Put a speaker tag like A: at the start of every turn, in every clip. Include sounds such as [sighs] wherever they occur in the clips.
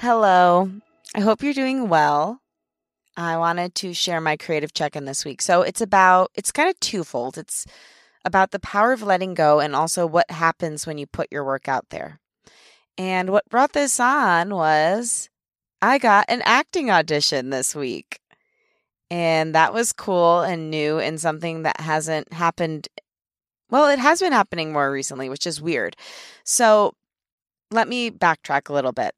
A: Hello. I hope you're doing well. I wanted to share my creative check in this week. So it's about, it's kind of twofold. It's about the power of letting go and also what happens when you put your work out there. And what brought this on was I got an acting audition this week. And that was cool and new and something that hasn't happened. Well, it has been happening more recently, which is weird. So let me backtrack a little bit.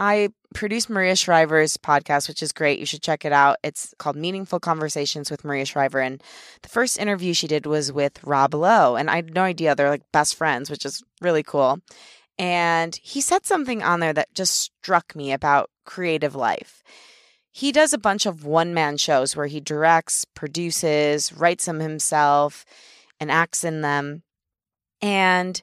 A: I produce Maria Shriver's podcast, which is great. You should check it out. It's called Meaningful Conversations with Maria Shriver. And the first interview she did was with Rob Lowe. And I had no idea they're like best friends, which is really cool. And he said something on there that just struck me about creative life. He does a bunch of one man shows where he directs, produces, writes them himself, and acts in them. And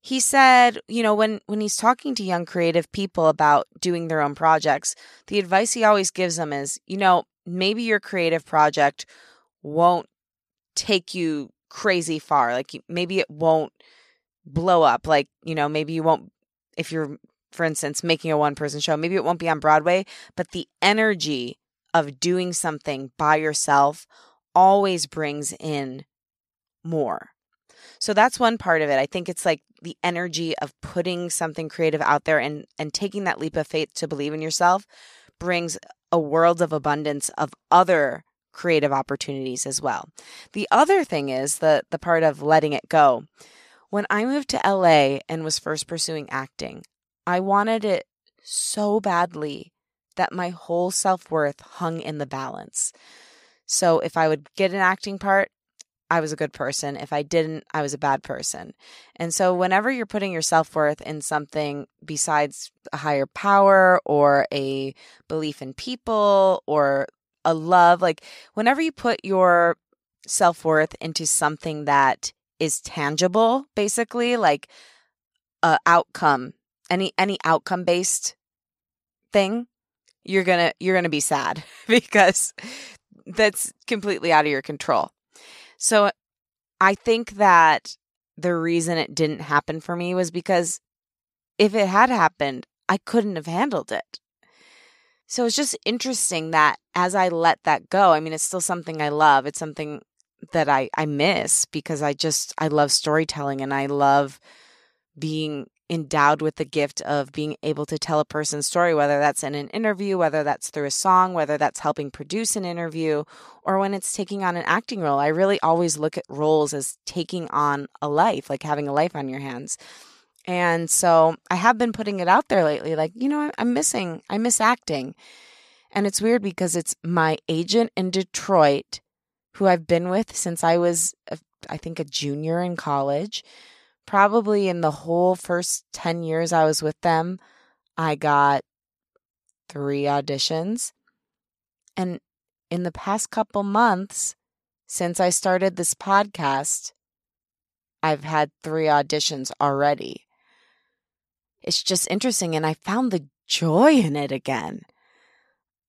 A: he said, you know, when when he's talking to young creative people about doing their own projects, the advice he always gives them is, you know, maybe your creative project won't take you crazy far. Like maybe it won't blow up. Like, you know, maybe you won't if you're for instance making a one person show, maybe it won't be on Broadway, but the energy of doing something by yourself always brings in more. So that's one part of it. I think it's like the energy of putting something creative out there and and taking that leap of faith to believe in yourself brings a world of abundance of other creative opportunities as well. The other thing is the the part of letting it go. When I moved to LA and was first pursuing acting, I wanted it so badly that my whole self-worth hung in the balance. So if I would get an acting part, I was a good person. If I didn't, I was a bad person. And so, whenever you're putting your self worth in something besides a higher power or a belief in people or a love, like whenever you put your self worth into something that is tangible, basically, like a outcome, any any outcome based thing, you're gonna you're gonna be sad [laughs] because that's completely out of your control. So I think that the reason it didn't happen for me was because if it had happened, I couldn't have handled it. So it's just interesting that as I let that go, I mean, it's still something I love. It's something that I, I miss because I just, I love storytelling and I love being endowed with the gift of being able to tell a person's story, whether that's in an interview, whether that's through a song, whether that's helping produce an interview, or when it's taking on an acting role. I really always look at roles as taking on a life, like having a life on your hands. And so I have been putting it out there lately, like, you know, I'm missing, I miss acting. And it's weird because it's my agent in Detroit, who I've been with since I was, I think, a junior in college probably in the whole first 10 years I was with them, I got three auditions. And in the past couple months, since I started this podcast, I've had three auditions already. It's just interesting. And I found the joy in it again.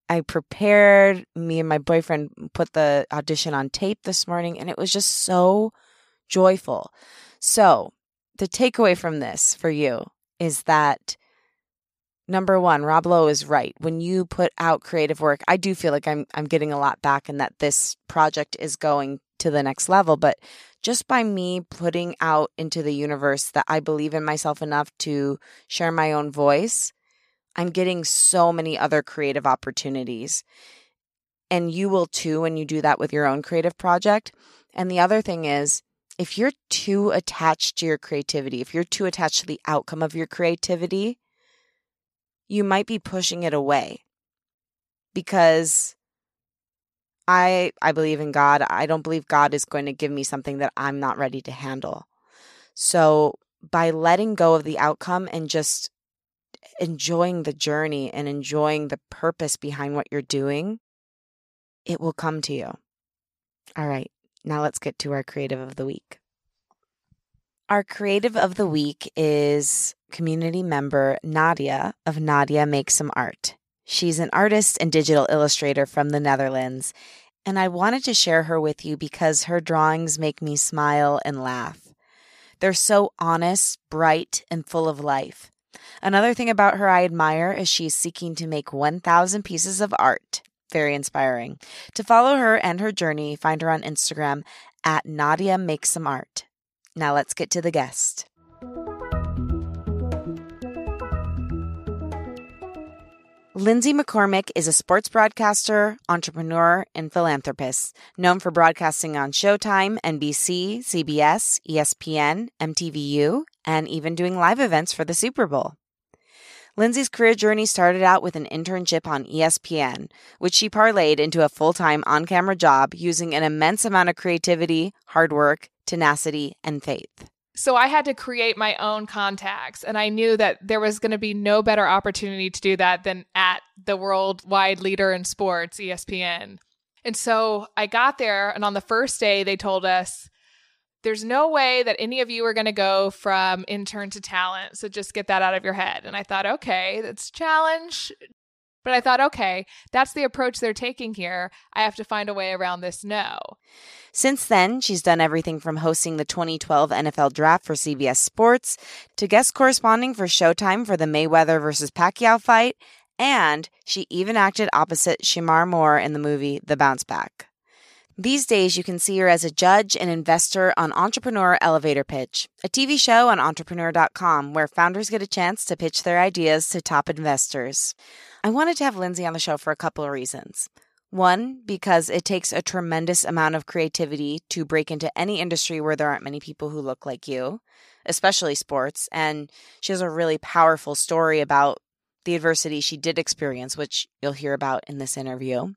A: I prepared, me and my boyfriend put the audition on tape this morning, and it was just so joyful. So, the takeaway from this for you is that number one, Rob Lowe is right. When you put out creative work, I do feel like I'm I'm getting a lot back and that this project is going to the next level. But just by me putting out into the universe that I believe in myself enough to share my own voice, I'm getting so many other creative opportunities. And you will too when you do that with your own creative project. And the other thing is, if you're too attached to your creativity, if you're too attached to the outcome of your creativity, you might be pushing it away. Because I I believe in God. I don't believe God is going to give me something that I'm not ready to handle. So, by letting go of the outcome and just enjoying the journey and enjoying the purpose behind what you're doing, it will come to you. All right, now let's get to our creative of the week. Our creative of the week is community member Nadia of Nadia Makes Some Art. She's an artist and digital illustrator from the Netherlands, and I wanted to share her with you because her drawings make me smile and laugh. They're so honest, bright, and full of life. Another thing about her I admire is she's seeking to make 1,000 pieces of art. Very inspiring. To follow her and her journey, find her on Instagram at Nadia Makes Some Art. Now let's get to the guest. Lindsay McCormick is a sports broadcaster, entrepreneur, and philanthropist, known for broadcasting on Showtime, NBC, CBS, ESPN, MTVU, and even doing live events for the Super Bowl. Lindsay's career journey started out with an internship on ESPN, which she parlayed into a full time on camera job using an immense amount of creativity, hard work, tenacity, and faith.
B: So I had to create my own contacts. And I knew that there was going to be no better opportunity to do that than at the worldwide leader in sports, ESPN. And so I got there, and on the first day, they told us, there's no way that any of you are going to go from intern to talent. So just get that out of your head. And I thought, okay, that's challenge. But I thought, okay, that's the approach they're taking here. I have to find a way around this no.
A: Since then, she's done everything from hosting the 2012 NFL Draft for CBS Sports to guest corresponding for Showtime for the Mayweather versus Pacquiao fight, and she even acted opposite Shemar Moore in the movie The Bounce Back. These days, you can see her as a judge and investor on Entrepreneur Elevator Pitch, a TV show on entrepreneur.com where founders get a chance to pitch their ideas to top investors. I wanted to have Lindsay on the show for a couple of reasons. One, because it takes a tremendous amount of creativity to break into any industry where there aren't many people who look like you, especially sports. And she has a really powerful story about the adversity she did experience, which you'll hear about in this interview.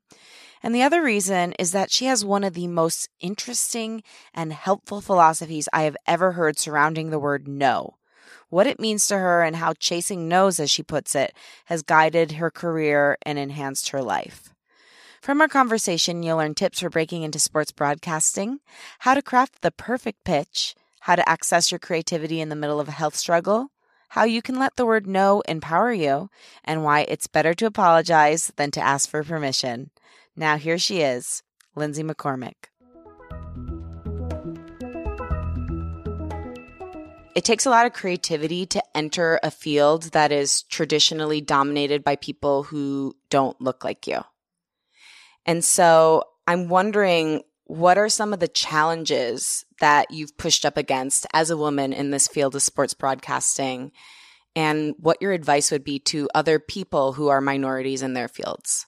A: And the other reason is that she has one of the most interesting and helpful philosophies I have ever heard surrounding the word no. What it means to her and how chasing no's, as she puts it, has guided her career and enhanced her life. From our conversation, you'll learn tips for breaking into sports broadcasting, how to craft the perfect pitch, how to access your creativity in the middle of a health struggle, how you can let the word no empower you, and why it's better to apologize than to ask for permission. Now, here she is, Lindsay McCormick. It takes a lot of creativity to enter a field that is traditionally dominated by people who don't look like you. And so I'm wondering what are some of the challenges that you've pushed up against as a woman in this field of sports broadcasting and what your advice would be to other people who are minorities in their fields?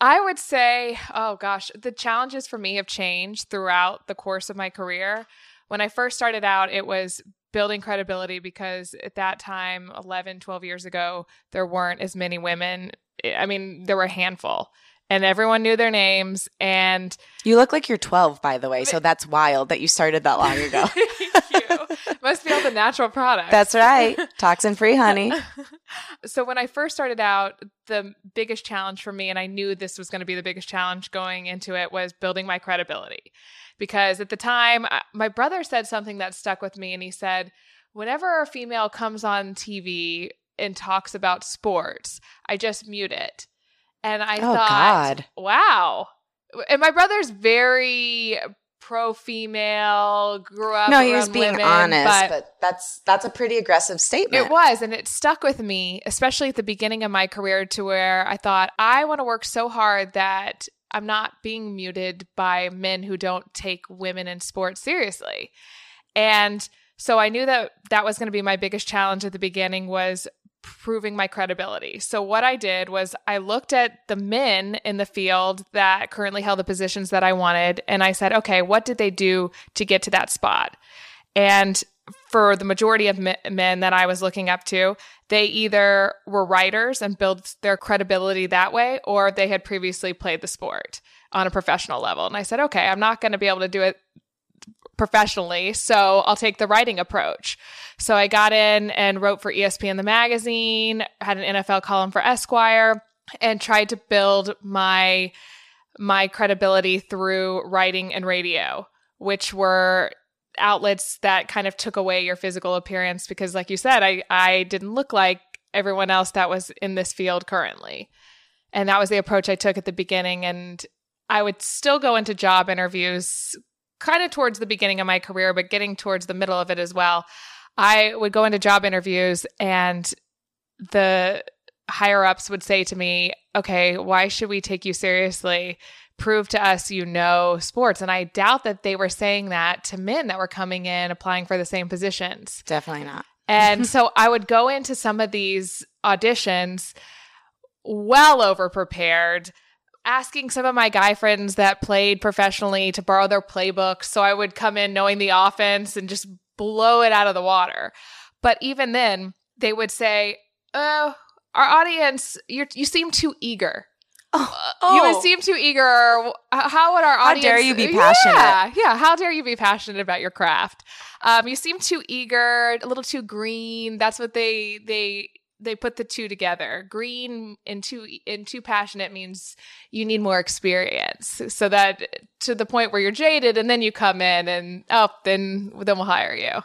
B: I would say, oh gosh, the challenges for me have changed throughout the course of my career. When I first started out, it was building credibility because at that time, 11, 12 years ago, there weren't as many women. Eh, I mean, there were a handful and everyone knew their names. And
A: you look like you're 12, by the way. So that's wild that you started that long [laughs] ago.
B: Must be all the natural products.
A: That's right. [laughs] Toxin free honey. [laughs]
B: so when I first started out, the biggest challenge for me, and I knew this was going to be the biggest challenge going into it, was building my credibility. Because at the time, my brother said something that stuck with me, and he said, Whenever a female comes on TV and talks about sports, I just mute it. And I oh, thought, God. wow. And my brother's very pro female, grew up.
A: No, he was being women, honest, but, but, that's that's a pretty aggressive statement.
B: It was, and it stuck with me, especially at the beginning of my career, to where I thought I want to work so hard that I'm not being muted by men who don't take women in sports seriously, and so I knew that that was going to be my biggest challenge at the beginning was proving my credibility. So what I did was I looked at the men in the field that currently held the positions that I wanted and I said, "Okay, what did they do to get to that spot?" And for the majority of men that I was looking up to, they either were writers and built their credibility that way or they had previously played the sport on a professional level. And I said, "Okay, I'm not going to be able to do it professionally, so I'll take the writing approach. So I got in and wrote for ESPN the magazine, had an NFL column for Esquire, and tried to build my my credibility through writing and radio, which were outlets that kind of took away your physical appearance because like you said, I I didn't look like everyone else that was in this field currently. And that was the approach I took at the beginning and I would still go into job interviews kind of towards the beginning of my career, but getting towards the middle of it as well. I would go into job interviews and the higher ups would say to me, okay, why should we take you seriously? Prove to us you know sports. And I doubt that they were saying that to men that were coming in applying for the same positions.
A: Definitely not.
B: and [laughs] so I would go into some of these auditions well over prepared asking some of my guy friends that played professionally to borrow their playbooks. So I would come in knowing the offense and just blow it out of the water. But even then, they would say, Oh, our audience, you you seem too eager. Oh, oh. You seem too eager. How would our audience?
A: How dare you be passionate?
B: Yeah, yeah. How dare you be passionate about your craft? Um, you seem too eager, a little too green. That's what they they they put the two together. Green and too and too passionate means you need more experience. So that to the point where you're jaded, and then you come in and oh, then then we'll hire you.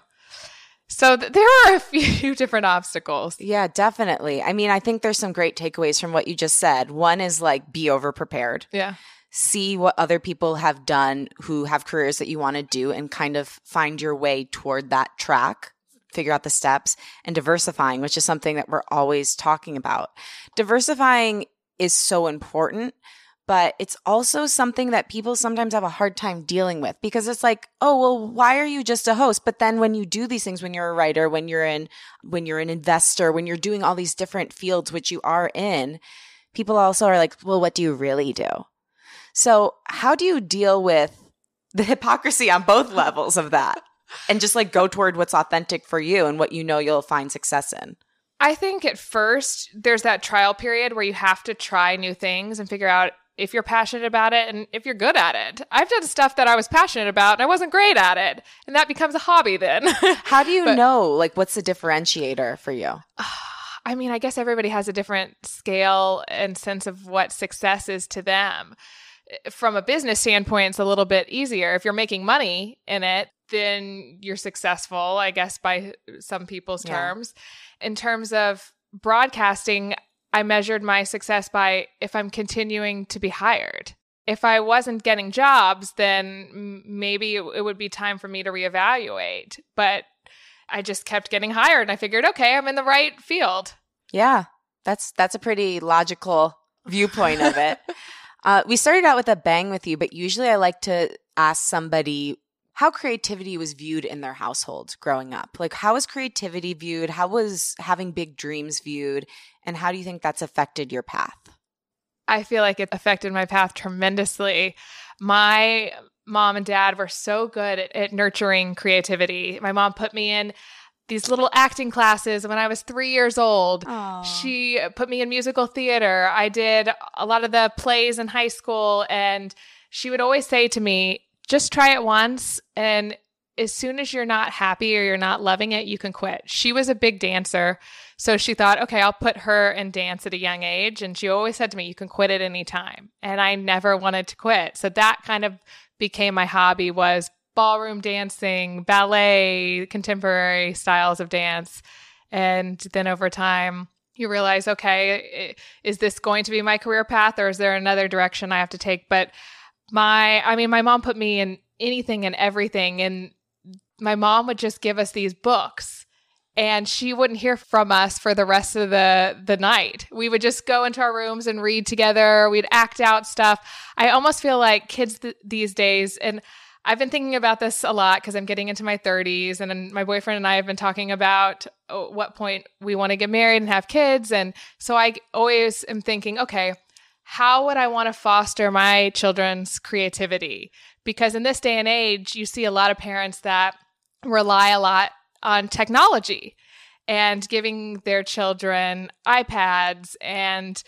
B: So th- there are a [laughs] few different obstacles.
A: Yeah, definitely. I mean, I think there's some great takeaways from what you just said. One is like be over prepared.
B: Yeah.
A: See what other people have done who have careers that you want to do and kind of find your way toward that track figure out the steps and diversifying, which is something that we're always talking about. Diversifying is so important, but it's also something that people sometimes have a hard time dealing with because it's like, oh, well, why are you just a host? But then when you do these things, when you're a writer, when you're in, when you're an investor, when you're doing all these different fields, which you are in, people also are like, well, what do you really do? So how do you deal with the [laughs] hypocrisy on both levels of that? And just like go toward what's authentic for you and what you know you'll find success in.
B: I think at first there's that trial period where you have to try new things and figure out if you're passionate about it and if you're good at it. I've done stuff that I was passionate about and I wasn't great at it. And that becomes a hobby then. [laughs]
A: How do you but, know? Like, what's the differentiator for you? [sighs]
B: I mean, I guess everybody has a different scale and sense of what success is to them. From a business standpoint, it's a little bit easier. If you're making money in it, then you're successful, I guess, by some people's yeah. terms. In terms of broadcasting, I measured my success by if I'm continuing to be hired. If I wasn't getting jobs, then maybe it would be time for me to reevaluate. But I just kept getting hired and I figured, okay, I'm in the right field.
A: Yeah. That's that's a pretty logical viewpoint of it. [laughs] uh, we started out with a bang with you, but usually I like to ask somebody how creativity was viewed in their household growing up. Like, how was creativity viewed? How was having big dreams viewed? And how do you think that's affected your path?
B: I feel like it affected my path tremendously. My mom and dad were so good at, at nurturing creativity. My mom put me in these little acting classes when I was three years old. Aww. She put me in musical theater. I did a lot of the plays in high school, and she would always say to me, just try it once and as soon as you're not happy or you're not loving it, you can quit. She was a big dancer. So she thought, okay, I'll put her in dance at a young age. And she always said to me, you can quit at any time. And I never wanted to quit. So that kind of became my hobby was ballroom dancing, ballet, contemporary styles of dance. And then over time, you realize, okay, is this going to be my career path or is there another direction I have to take? But my i mean my mom put me in anything and everything and my mom would just give us these books and she wouldn't hear from us for the rest of the the night we would just go into our rooms and read together we'd act out stuff i almost feel like kids th- these days and I've been thinking about this a lot because I'm getting into my 30s, and my boyfriend and I have been talking about oh, what point we want to get married and have kids. And so I always am thinking, okay, how would I want to foster my children's creativity? Because in this day and age, you see a lot of parents that rely a lot on technology and giving their children iPads and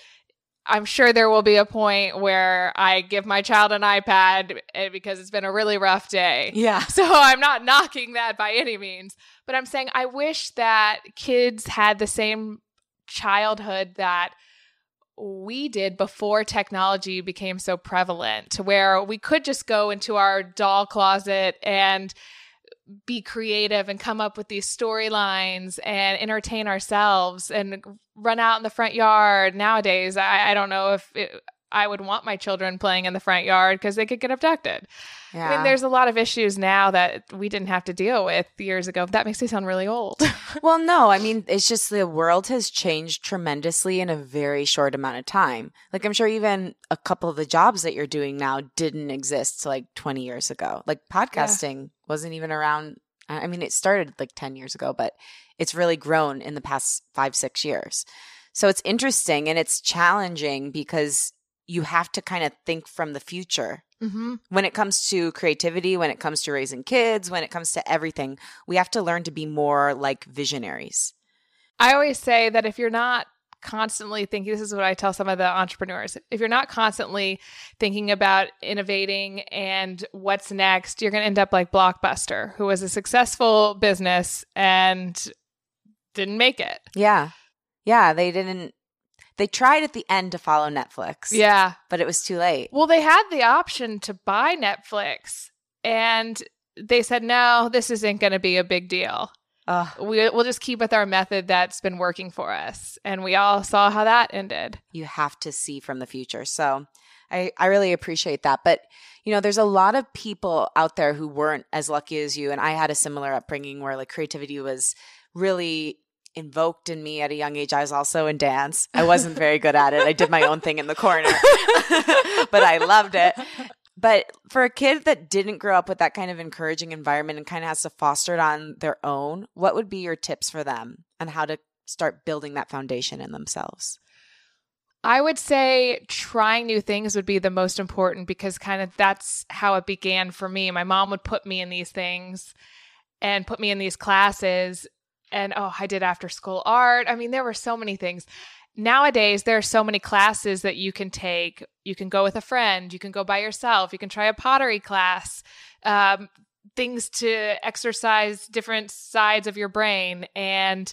B: I'm sure there will be a point where I give my child an iPad eh, because it's been a really rough day.
A: Yeah. [laughs]
B: So I'm not knocking that by any means, but I'm saying I wish that kids had the same childhood that we did before technology became so prevalent to where we could just go into our doll closet and be creative and come up with these storylines and entertain ourselves and run out in the front yard. Nowadays, I, I don't know if it, I would want my children playing in the front yard because they could get abducted. Yeah. I mean, there's a lot of issues now that we didn't have to deal with years ago. That makes me sound really old. [laughs]
A: well, no, I mean, it's just the world has changed tremendously in a very short amount of time. Like, I'm sure even a couple of the jobs that you're doing now didn't exist like 20 years ago. Like, podcasting yeah. wasn't even around. I mean, it started like 10 years ago, but it's really grown in the past five, six years. So it's interesting and it's challenging because you have to kind of think from the future. Mm-hmm. When it comes to creativity, when it comes to raising kids, when it comes to everything, we have to learn to be more like visionaries.
B: I always say that if you're not constantly thinking, this is what I tell some of the entrepreneurs if you're not constantly thinking about innovating and what's next, you're going to end up like Blockbuster, who was a successful business and didn't make it.
A: Yeah. Yeah. They didn't they tried at the end to follow Netflix.
B: Yeah.
A: But it was too late.
B: Well, they had the option to buy Netflix and they said, no, this isn't going to be a big deal. Uh, we, we'll just keep with our method that's been working for us. And we all saw how that ended.
A: You have to see from the future. So I, I really appreciate that. But, you know, there's a lot of people out there who weren't as lucky as you. And I had a similar upbringing where like creativity was really invoked in me at a young age. I was also in dance. I wasn't very good at it. I did my own thing in the corner, [laughs] but I loved it. But for a kid that didn't grow up with that kind of encouraging environment and kind of has to foster it on their own, what would be your tips for them on how to start building that foundation in themselves?
B: I would say trying new things would be the most important because kind of that's how it began for me. My mom would put me in these things and put me in these classes and oh, I did after school art. I mean, there were so many things. Nowadays, there are so many classes that you can take. You can go with a friend, you can go by yourself, you can try a pottery class, um, things to exercise different sides of your brain and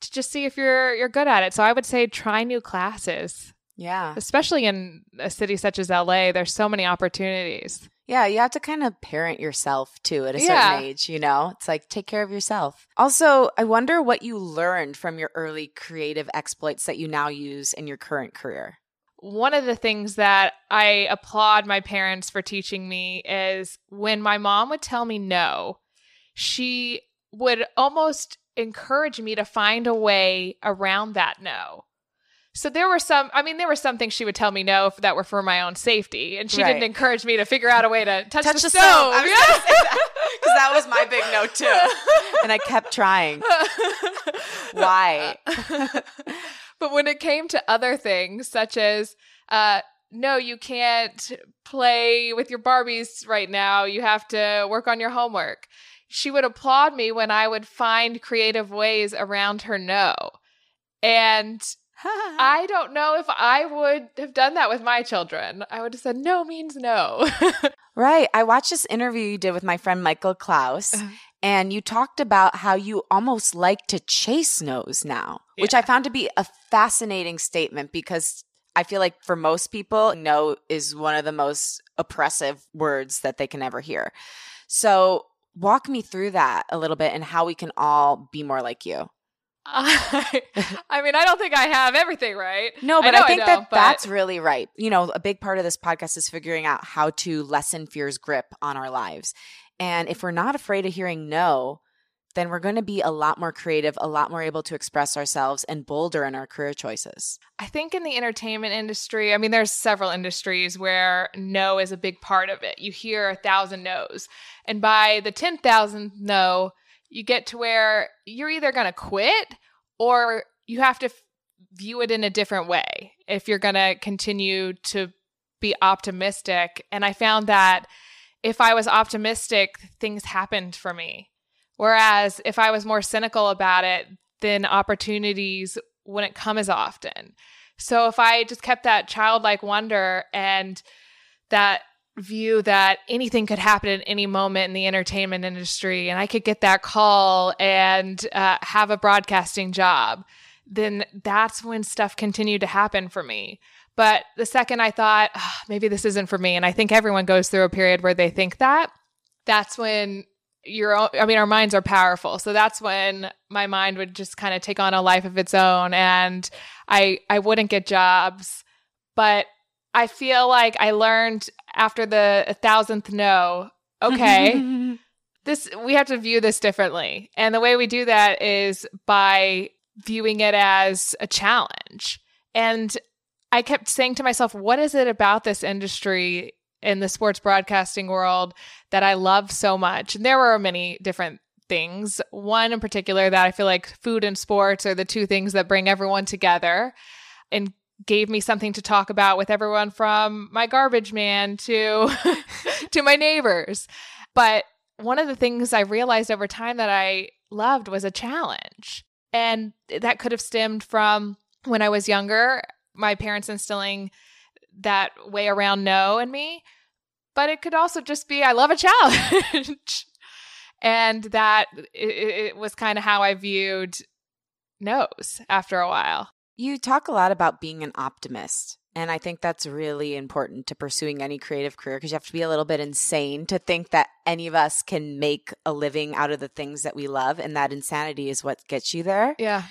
B: to just see if you're you're good at it. So I would say try new classes.
A: Yeah.
B: Especially in a city such as LA, there's so many opportunities.
A: Yeah, you have to kind of parent yourself too at a yeah. certain age, you know? It's like take care of yourself. Also, I wonder what you learned from your early creative exploits that you now use in your current career.
B: One of the things that I applaud my parents for teaching me is when my mom would tell me no, she would almost encourage me to find a way around that no. So there were some, I mean, there were some things she would tell me no that were for my own safety. And she right. didn't encourage me to figure out a way to touch, touch the, the stove. Because
A: that, that was my big no too. [laughs] And I kept trying. Why? [laughs]
B: but when it came to other things, such as, uh, no, you can't play with your Barbies right now. You have to work on your homework. She would applaud me when I would find creative ways around her no. And [laughs] I don't know if I would have done that with my children. I would have said no means no. [laughs]
A: right. I watched this interview you did with my friend Michael Klaus, uh-huh. and you talked about how you almost like to chase no's now, yeah. which I found to be a fascinating statement because I feel like for most people, no is one of the most oppressive words that they can ever hear. So, walk me through that a little bit and how we can all be more like you.
B: I, [laughs] I mean, I don't think I have everything right.
A: No, but I, I think I that but... that's really right. You know, a big part of this podcast is figuring out how to lessen fear's grip on our lives. And if we're not afraid of hearing no, then we're going to be a lot more creative, a lot more able to express ourselves and bolder in our career choices.
B: I think in the entertainment industry, I mean, there's several industries where no is a big part of it. You hear a thousand no's. And by the 10,000th no, you get to where you're either going to quit or you have to f- view it in a different way if you're going to continue to be optimistic. And I found that if I was optimistic, things happened for me. Whereas if I was more cynical about it, then opportunities wouldn't come as often. So if I just kept that childlike wonder and that view that anything could happen at any moment in the entertainment industry and I could get that call and uh, have a broadcasting job, then that's when stuff continued to happen for me. But the second I thought, oh, maybe this isn't for me, and I think everyone goes through a period where they think that, that's when your own, I mean, our minds are powerful. So that's when my mind would just kind of take on a life of its own and I, I wouldn't get jobs. But I feel like I learned after the thousandth no, okay, [laughs] this, we have to view this differently. And the way we do that is by viewing it as a challenge. And I kept saying to myself, what is it about this industry in the sports broadcasting world that I love so much. And there were many different things. One in particular that I feel like food and sports are the two things that bring everyone together and gave me something to talk about with everyone from my garbage man to [laughs] to my neighbors. But one of the things I realized over time that I loved was a challenge. And that could have stemmed from when I was younger, my parents instilling that way around no in me. But it could also just be I love a challenge. [laughs] and that it, it was kind of how I viewed no's after a while.
A: You talk a lot about being an optimist. And I think that's really important to pursuing any creative career because you have to be a little bit insane to think that any of us can make a living out of the things that we love. And that insanity is what gets you there.
B: Yeah.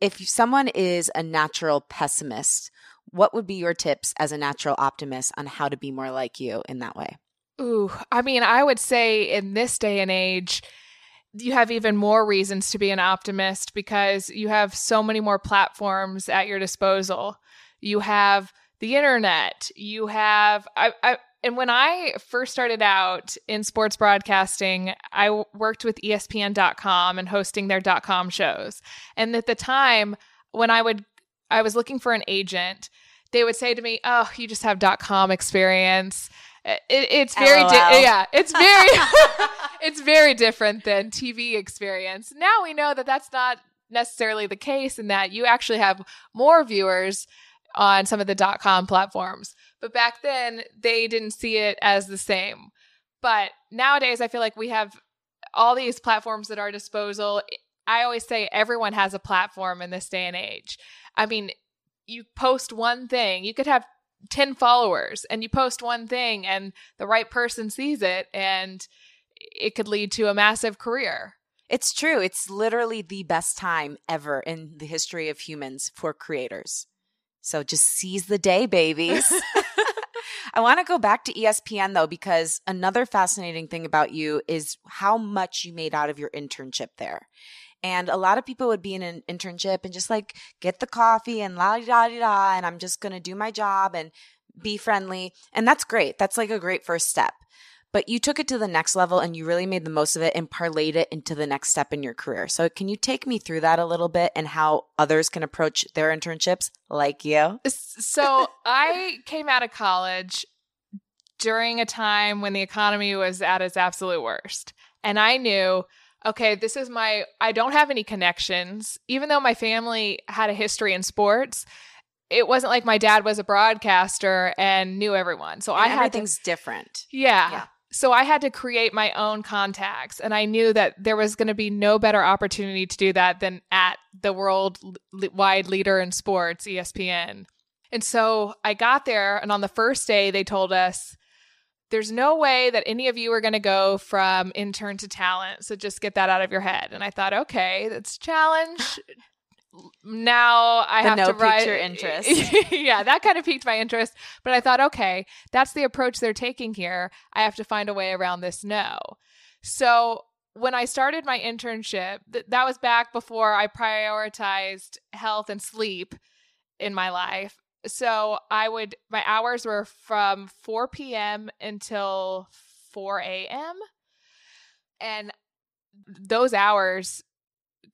A: If someone is a natural pessimist, what would be your tips as a natural optimist on how to be more like you in that way?
B: Ooh, I mean, I would say in this day and age, you have even more reasons to be an optimist because you have so many more platforms at your disposal. You have the internet. You have, I, I and when I first started out in sports broadcasting, I worked with ESPN.com and hosting their .com shows. And at the time, when I would I was looking for an agent, they would say to me, "Oh, you just have .com experience." Uh, it, it's very di- yeah, it's very [laughs] [laughs] it's very different than TV experience. Now we know that that's not necessarily the case, and that you actually have more viewers on some of the dot .com platforms. But back then, they didn't see it as the same. But nowadays, I feel like we have all these platforms at our disposal. I always say everyone has a platform in this day and age. I mean, you post one thing, you could have 10 followers and you post one thing and the right person sees it and it could lead to a massive career.
A: It's true. It's literally the best time ever in the history of humans for creators. So just seize the day, babies. [laughs] [laughs] I want to go back to ESPN though, because another fascinating thing about you is how much you made out of your internship there. And a lot of people would be in an internship and just like get the coffee and la da da da, and I'm just going to do my job and be friendly. And that's great. That's like a great first step. But you took it to the next level and you really made the most of it and parlayed it into the next step in your career. So, can you take me through that a little bit and how others can approach their internships like you?
B: So, I came out of college during a time when the economy was at its absolute worst. And I knew okay, this is my, I don't have any connections. Even though my family had a history in sports, it wasn't like my dad was a broadcaster and knew everyone. So
A: and
B: I had
A: everything's
B: to,
A: different.
B: Yeah. yeah. So I had to create my own contacts. And I knew that there was going to be no better opportunity to do that than at the worldwide leader in sports, ESPN. And so I got there, and on the first day, they told us, there's no way that any of you are going to go from intern to talent. So just get that out of your head. And I thought, okay, that's challenge. [sighs] now I
A: the
B: have
A: no
B: to write
A: your [laughs] interest.
B: yeah, that kind of piqued my interest. But I thought, okay, that's the approach they're taking here. I have to find a way around this no. So when I started my internship, th- that was back before I prioritized health and sleep in my life. So I would, my hours were from 4 p.m. until 4 a.m. And those hours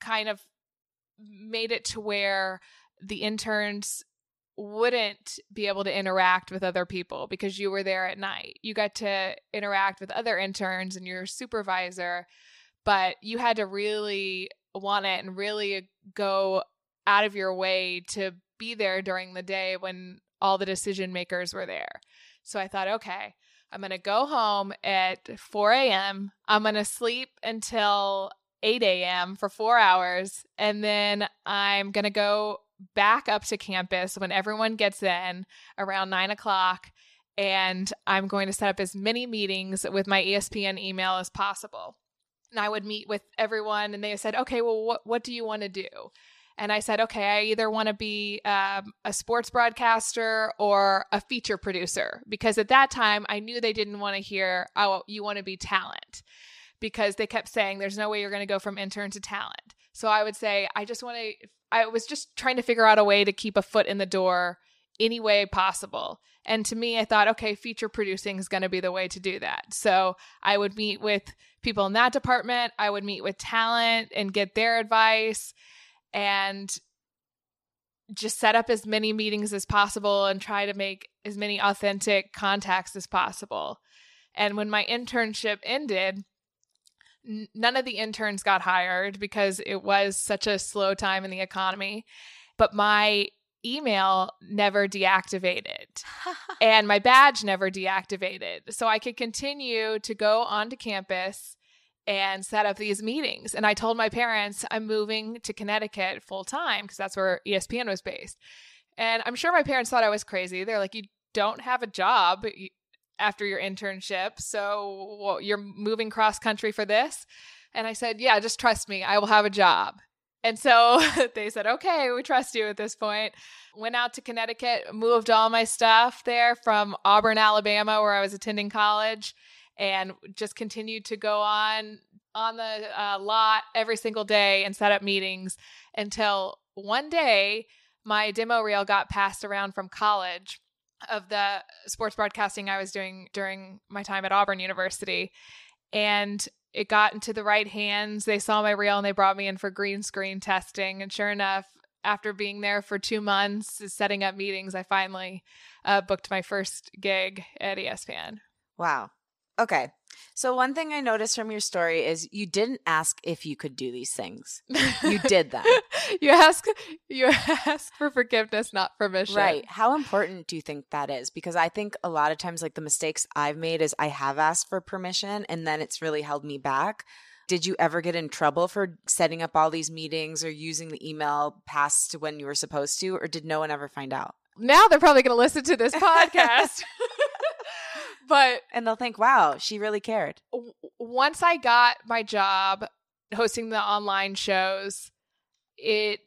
B: kind of made it to where the interns wouldn't be able to interact with other people because you were there at night. You got to interact with other interns and your supervisor, but you had to really want it and really uh, go out of your way to be there during the day when all the decision makers were there. So I thought, okay, I'm going to go home at 4 a.m. I'm going to sleep until 8 a.m. for four hours. And then I'm going to go back up to campus when everyone gets in around nine o'clock. And I'm going to set up as many meetings with my ESPN email as possible. And I would meet with everyone, and they said, okay, well, what, what do you want to do? And I said, okay, I either want to be um, a sports broadcaster or a feature producer. Because at that time, I knew they didn't want to hear, oh, you want to be talent. Because they kept saying, there's no way you're going to go from intern to talent. So I would say, I just want to, I was just trying to figure out a way to keep a foot in the door any way possible. And to me, I thought, okay, feature producing is going to be the way to do that. So I would meet with people in that department. I would meet with talent and get their advice and just set up as many meetings as possible and try to make as many authentic contacts as possible. And when my internship ended, n- none of the interns got hired because it was such a slow time in the economy. But my email never deactivated [laughs] and my badge never deactivated. So I could continue to go onto campus and set up these meetings. And I told my parents I'm moving to Connecticut full time because that's where ESPN was based. And I'm sure my parents thought I was crazy. They're like, you don't have a job after your internship. So well, you're moving cross country for this? And I said, yeah, just trust me. I will have a job. And so [laughs] they said, okay, we trust you at this point. Went out to Connecticut, moved all my stuff there from Auburn, Alabama, where I was attending college, and just continued to go on on the uh, lot every single day and set up meetings until one day my demo reel got passed around from college of the sports broadcasting I was doing during my time at Auburn University. And it got into the right hands. They saw my reel and they brought me in for green screen testing. And sure enough, after being there for two months, setting up meetings, I finally uh, booked my first gig at ESPN.
A: Wow. Okay. So one thing I noticed from your story is you didn't ask if you could do these things. You did them. [laughs]
B: you ask you ask for forgiveness, not permission.
A: Right. How important do you think that is? Because I think a lot of times like the mistakes I've made is I have asked for permission and then it's really held me back. Did you ever get in trouble for setting up all these meetings or using the email past when you were supposed to or did no one ever find out?
B: Now they're probably going to listen to this [laughs] podcast. [laughs] but
A: and they'll think, "Wow, she really cared."
B: W- once I got my job hosting the online shows, it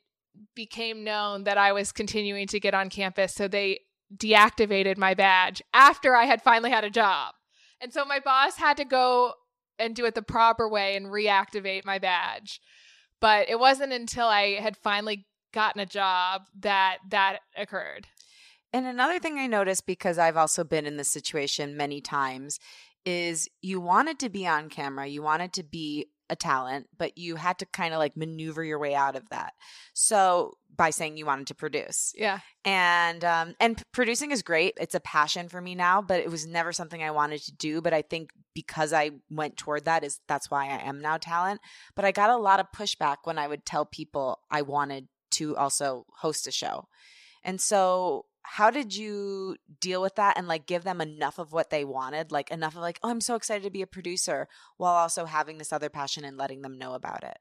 B: became known that I was continuing to get on campus, so they deactivated my badge after I had finally had a job. And so my boss had to go and do it the proper way and reactivate my badge. But it wasn't until I had finally gotten a job that that occurred.
A: And another thing I noticed because I've also been in this situation many times is you wanted to be on camera, you wanted to be a talent, but you had to kind of like maneuver your way out of that. So by saying you wanted to produce.
B: Yeah.
A: And um and producing is great. It's a passion for me now, but it was never something I wanted to do, but I think because I went toward that is that's why I am now talent. But I got a lot of pushback when I would tell people I wanted to also host a show. And so how did you deal with that and like give them enough of what they wanted? Like enough of like oh i'm so excited to be a producer while also having this other passion and letting them know about it?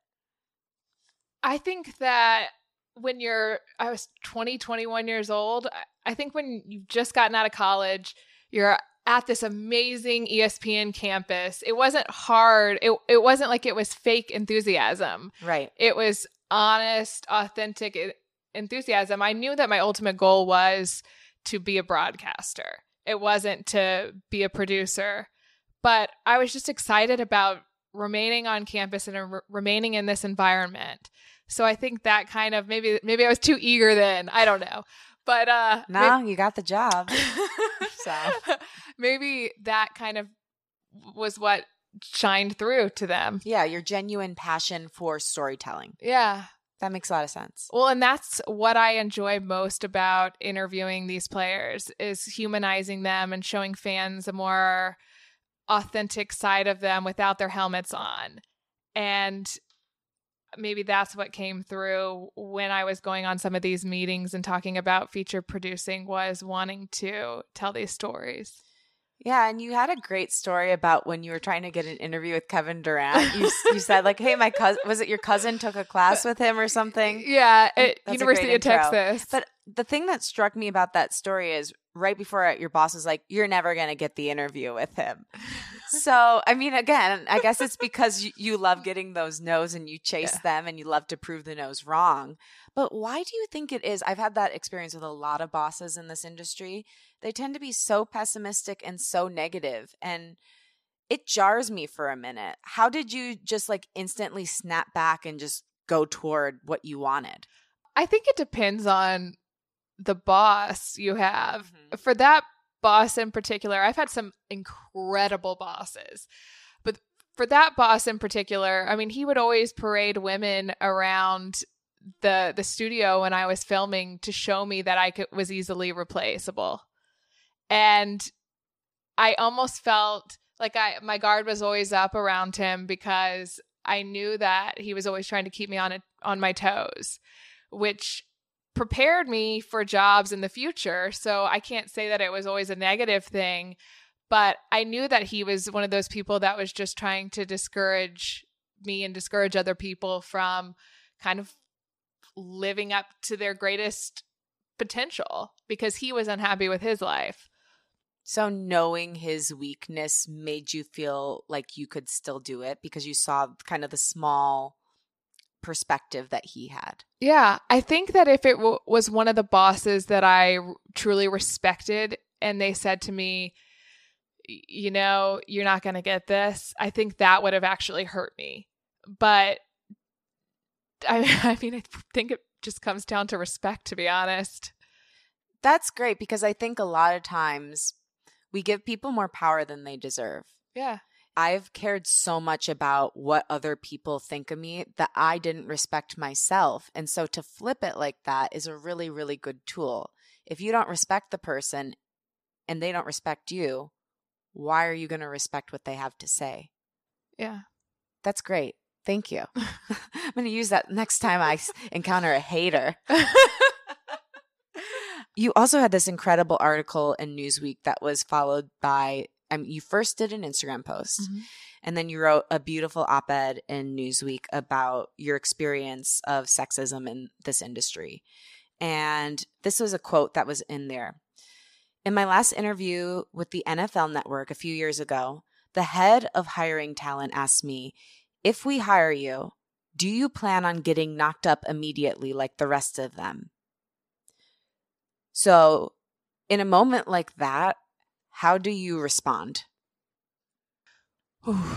B: I think that when you're i was 20 21 years old i think when you've just gotten out of college you're at this amazing espn campus. It wasn't hard. It, it wasn't like it was fake enthusiasm.
A: Right.
B: It was honest authentic enthusiasm, I knew that my ultimate goal was to be a broadcaster. It wasn't to be a producer, but I was just excited about remaining on campus and re- remaining in this environment. So I think that kind of maybe maybe I was too eager then. I don't know. But uh
A: No, you got the job. [laughs] so
B: maybe that kind of was what shined through to them.
A: Yeah, your genuine passion for storytelling.
B: Yeah.
A: That makes a lot of sense.
B: Well, and that's what I enjoy most about interviewing these players is humanizing them and showing fans a more authentic side of them without their helmets on. And maybe that's what came through when I was going on some of these meetings and talking about feature producing was wanting to tell these stories.
A: Yeah, and you had a great story about when you were trying to get an interview with Kevin Durant. You you [laughs] said like, "Hey, my cousin was it your cousin took a class with him or something?"
B: Yeah, at
A: That's
B: University of Texas.
A: But the thing that struck me about that story is right before it, your boss was like, "You're never going to get the interview with him." so, I mean, again, I guess it's because you, you love getting those no's and you chase
B: Yeah.
A: them and you love to prove the no's wrong. But why do you think it is? I've had that experience with a lot of bosses in this industry. They tend to be so pessimistic and so negative, and it jars me for a minute. How did you just like instantly snap back and just go toward what you wanted?
B: I think it depends on the boss you have.
A: Mhm.
B: For that boss in particular, I've had some incredible bosses. But for that boss in particular, I mean, he would always parade women around the the studio when I was filming to show me that I could, was easily replaceable. And I almost felt like I my guard was always up around him because I knew that he was always trying to keep me on it on my toes, which prepared me for jobs in the future. So I can't say that it was always a negative thing, but I knew that he was one of those people that was just trying to discourage me and discourage other people from kind of living up to their greatest potential because he was unhappy with his life.
A: So knowing his weakness made you feel like you could still do it because you saw kind of the small perspective that he had.
B: Yeah, I think that if it w- was one of the bosses that I r- truly respected and they said to me, you know, you're not going to get this, I think that would have actually hurt me. But [laughs] I, I mean, I think it just comes down to respect, to be honest.
A: That's great because I think a lot of times we give people more power than they deserve.
B: Yeah.
A: I've cared so much about what other people think of me that I didn't respect myself. And so to flip it like that is a really, really good tool. If you don't respect the person and they don't respect you, why are you going to respect what they have to say?
B: Yeah.
A: That's great. Thank you. [laughs] [laughs] I'm going to use that next time I [laughs] encounter a hater. You also had this incredible article in Newsweek that was followed by, I mean, you first did an Instagram post
B: Mhm.
A: and then you wrote a beautiful op ed in Newsweek about your experience of sexism in this industry. And this was a quote that was in there. In my last interview with the NFL network a few years ago, the head of hiring talent asked me, If we hire you, do you plan on getting knocked up immediately like the rest of them? So, in a moment like that, how do you respond?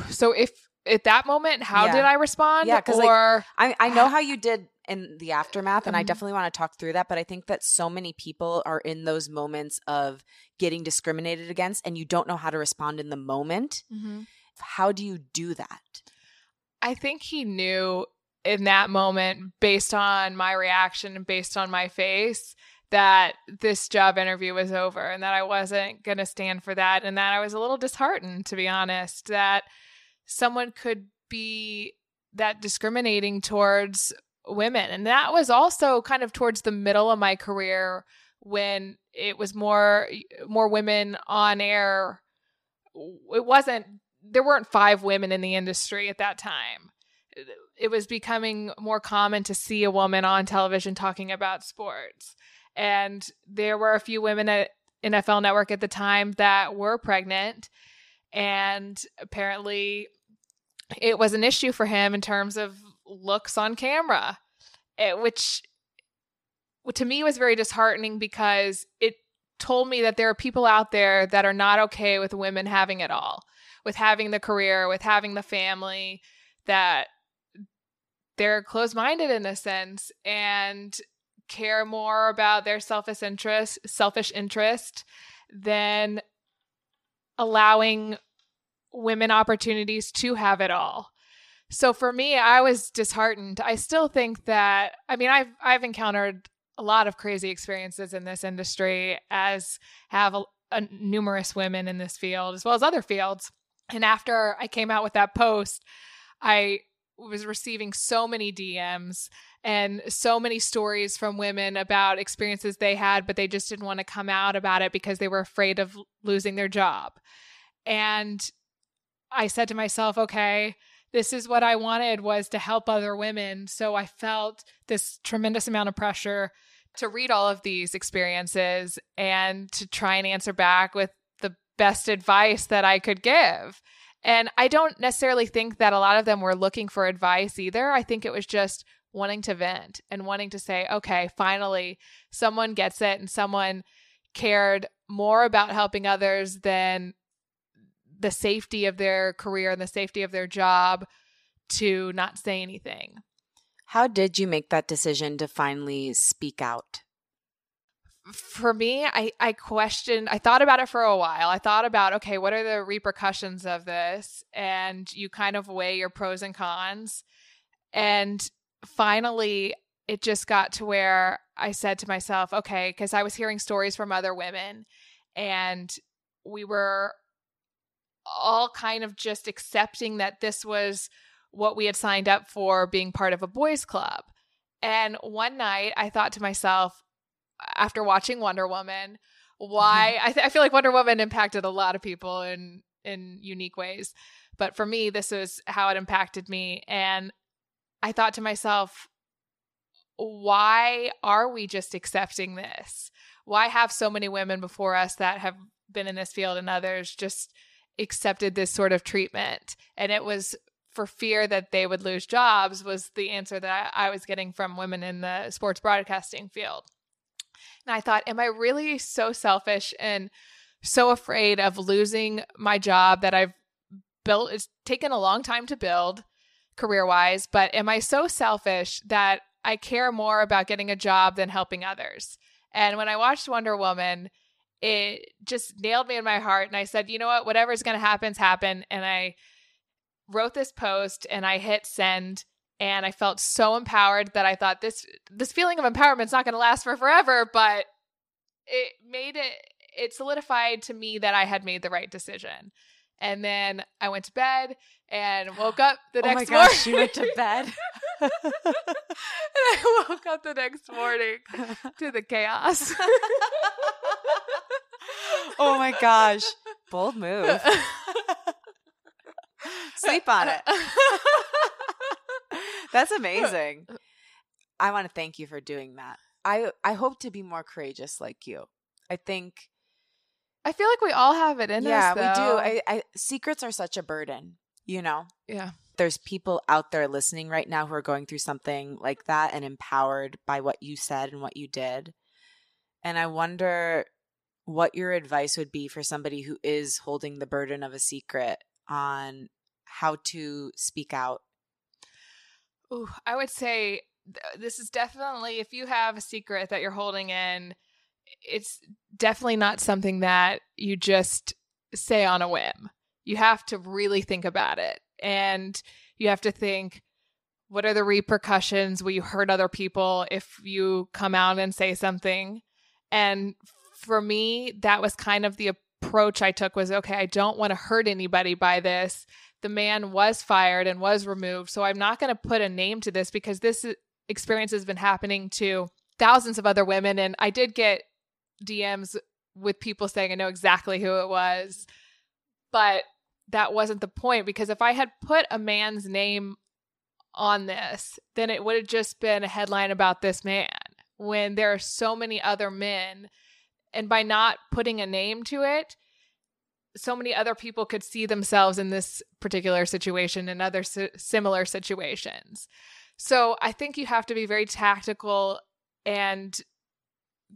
B: so if at that moment, how
A: Yeah.
B: did I respond?
A: Yeah, 'cause, like,
B: or
A: I, I know how you [sighs] did in the aftermath, and I
B: Mhm.
A: definitely want to talk through that. But I think that so many people are in those moments of getting discriminated against, and you don't know how to respond in the moment.
B: Mhm.
A: How do you do that?
B: I think he knew in that moment, based on my reaction and based on my face, that this job interview was over and that I wasn't going to stand for that. And that I was a little disheartened, to be honest, that someone could be that discriminating towards women. And that was also kind of towards the middle of my career when it was more more women on air it wasn't there weren't five women in the industry at that time it was becoming more common to see a woman on television talking about sports and there were a few women at NFL network at the time that were pregnant. And apparently it was an issue for him in terms of looks on camera eh, which to me was very disheartening because it told me that there are people out there that are not okay with women having it all with having the career, with having the family, that they're closed minded in a sense. And care more about their selfish interest, selfish interest than allowing women opportunities to have it all. So for me, I was disheartened. I still think that I mean I've I've encountered a lot of crazy experiences in this industry as have a, a, numerous women in this field as well as other fields. And after I came out with that post, I was receiving so many DMs and so many stories from women about experiences they had, but they just didn't want to come out about it because they were afraid of losing their job. And I said to myself, okay, this is what I wanted was to help other women. So I felt this tremendous amount of pressure to read all of these experiences and to try and answer back with the best advice that I could give. And I don't necessarily think that a lot of them were looking for advice either. I think it was just wanting to vent and wanting to say, okay, finally, someone gets it and someone cared more about helping others than the safety of their career and the safety of their job to not say anything.
A: How did you make that decision to finally speak out?
B: For me, I, I questioned, I thought about it for a while. I thought about, okay, what are the repercussions of this? And you kind of weigh your pros and cons. And finally, it just got to where I said to myself, okay, because I was hearing stories from other women and we were all kind of just accepting that this was what we had signed up for being part of a boys club. And one night I thought to myself, after watching Wonder Woman, why [laughs] I, th- I feel like Wonder Woman impacted a lot of people in in unique ways. But for me, this is how it impacted me. And I thought to myself, why are we just accepting this? Why have so many women before us that have been in this field and others just accepted this sort of treatment. And it was for fear that they would lose jobs, was the answer that I, was getting from women in the sports broadcasting field. And I thought, am I really so selfish and so afraid of losing my job that I've built? It's taken a long time to build career wise, but am I so selfish that I care more about getting a job than helping others? And when I watched Wonder Woman, it just nailed me in my heart. And I said, you know what? Whatever's going to happen's happen. And I wrote this post and I hit send and I felt so empowered that I thought this this feeling of empowerment is not going to last for forever, but it made it it solidified to me that I had made the right decision. And then I went to bed and woke up the
A: oh
B: next
A: my gosh, morning. went to bed. [laughs]
B: and I woke up the next morning to the chaos [laughs]
A: oh my gosh. Bold move. Sleep on it. [laughs] That's amazing. I want to thank you for doing that. I I hope to be more courageous like you. I think
B: I feel like we all have it in
A: yeah,
B: us.
A: Yeah, we do. I, I secrets are such a burden, you know?
B: Yeah.
A: There's people out there listening right now who are going through something like that and empowered by what you said and what you did. And I wonder what your advice would be for somebody who is holding the burden of a secret on how to speak out.
B: Ooh, I would say this is definitely if you have a secret that you're holding in, it's definitely not something that you just say on a whim. You have to really think about it. And you have to think what are the repercussions? Will you hurt other people if you come out and say something? And for me, that was kind of the approach I took was okay, I don't want to hurt anybody by this. The man was fired and was removed. So I'm not going to put a name to this because this experience has been happening to thousands of other women. And I did get DMs with people saying I know exactly who it was. But that wasn't the point because if I had put a man's name on this, then it would have just been a headline about this man when there are so many other men and by not putting a name to it, so many other people could see themselves in this particular situation and other si- similar situations. So I think you have to be very tactical and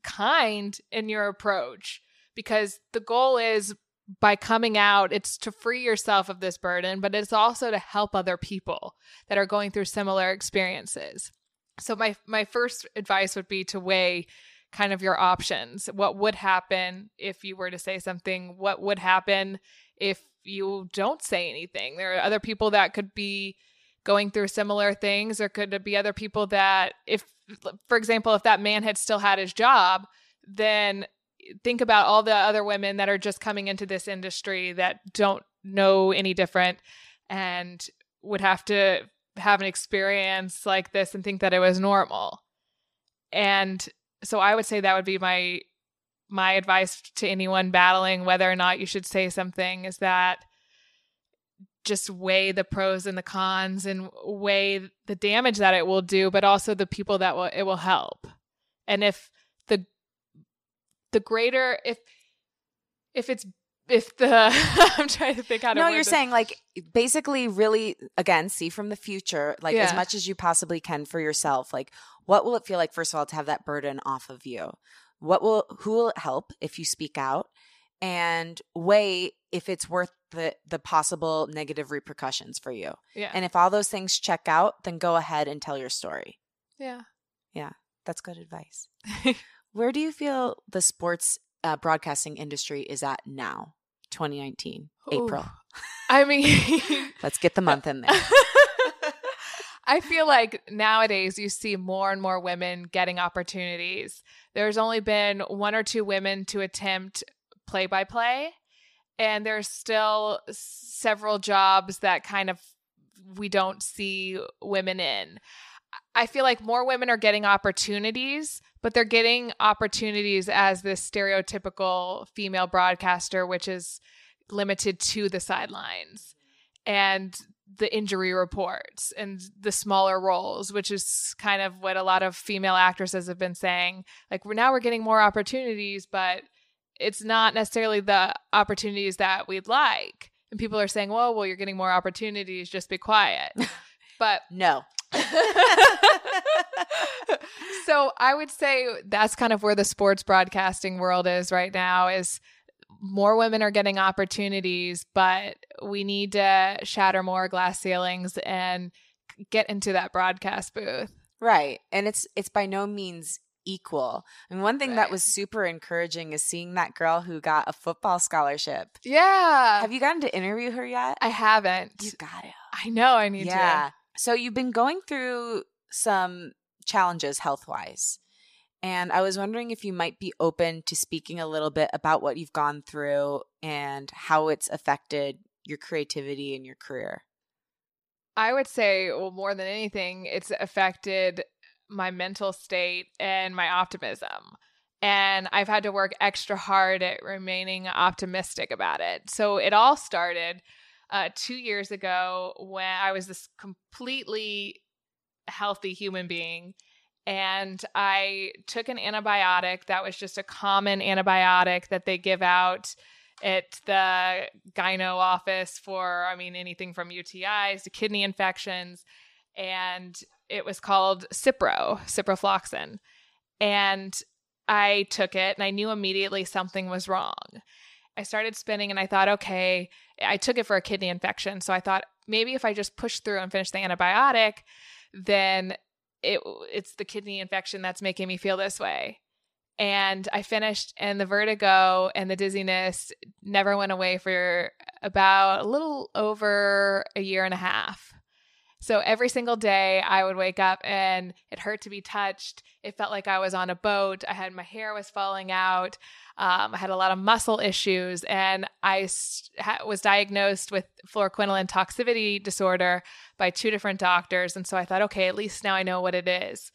B: kind in your approach because the goal is by coming out, it's to free yourself of this burden, but it's also to help other people that are going through similar experiences. So my my first advice would be to weigh kind of your options. What would happen if you were to say something? What would happen if you don't say anything? There are other people that could be going through similar things. There could be other people that if for example, if that man had still had his job, then think about all the other women that are just coming into this industry that don't know any different and would have to have an experience like this and think that it was normal. And so I would say that would be my my advice to anyone battling whether or not you should say something is that just weigh the pros and the cons and weigh the damage that it will do but also the people that will it will help. And if the the greater if if it's if the [laughs] I'm trying to think how to
A: No, you're
B: this.
A: saying like basically really again, see from the future, like as much as you possibly can for yourself. Like what will it feel like first of all to have that burden off of you? What will who will it help if you speak out? And weigh if it's worth the the possible negative repercussions for you.
B: yeah
A: And if all those things check out, then go ahead and tell your story.
B: yeah Yeah.
A: That's good advice. [laughs] Where do you feel the sports uh, broadcasting industry is at now? 2019, April.
B: I mean [laughs] [laughs]
A: Let's get the month in there.
B: I feel like nowadays you see more and more women getting opportunities. There's only been one or two women to attempt play by play, and there's still several jobs that kind of we don't see women in. I feel like more women are getting opportunities, but they're getting opportunities as this stereotypical female broadcaster, which is limited to the sidelines and the injury reports and the smaller roles, which is kind of what a lot of female actresses have been saying. Like now we're getting more opportunities, but it's not necessarily the opportunities that we'd like. And people are saying, "Well, well, you're getting more opportunities. Just be quiet." [laughs] But
A: No. [laughs]
B: so I would say that's kind of where the sports broadcasting world is right now is more women are getting opportunities, but we need to shatter more glass ceilings and get into that broadcast booth.
A: Right. And it's it's by no means equal. And one thing that was super encouraging is seeing that girl who got a football scholarship.
B: Yeah.
A: Have you gotten to interview her yet?
B: I haven't.
A: You got it.
B: I know I need to.
A: yeah. So you've been going through some challenges health wise. And I was wondering if you might be open to speaking a little bit about what you've gone through and how it's affected your creativity and your career.
B: I would say, well, more than anything, it's affected my mental state and my optimism. And I've had to work extra hard at remaining optimistic about it. So it all started uh, two years ago when I was this completely healthy human being. And I took an antibiotic that was just a common antibiotic that they give out at the gyno office for, I mean, anything from UTIs to kidney infections. And it was called Cipro, ciprofloxacin. And I took it and I knew immediately something was wrong. I started spinning and I thought, okay, I took it for a kidney infection. So I thought maybe if I just push through and finish the antibiotic, then it it's the kidney infection that's making me feel this way. And I finished and the vertigo and the dizziness never went away for about a little over a year and a half. So every single day I would wake up and it hurt to be touched. It felt like I was on a boat. I had my hair was falling out. Um, I had a lot of muscle issues, and I was diagnosed with fluoroquinolone toxicity disorder by two different doctors. And so I thought, okay, at least now I know what it is.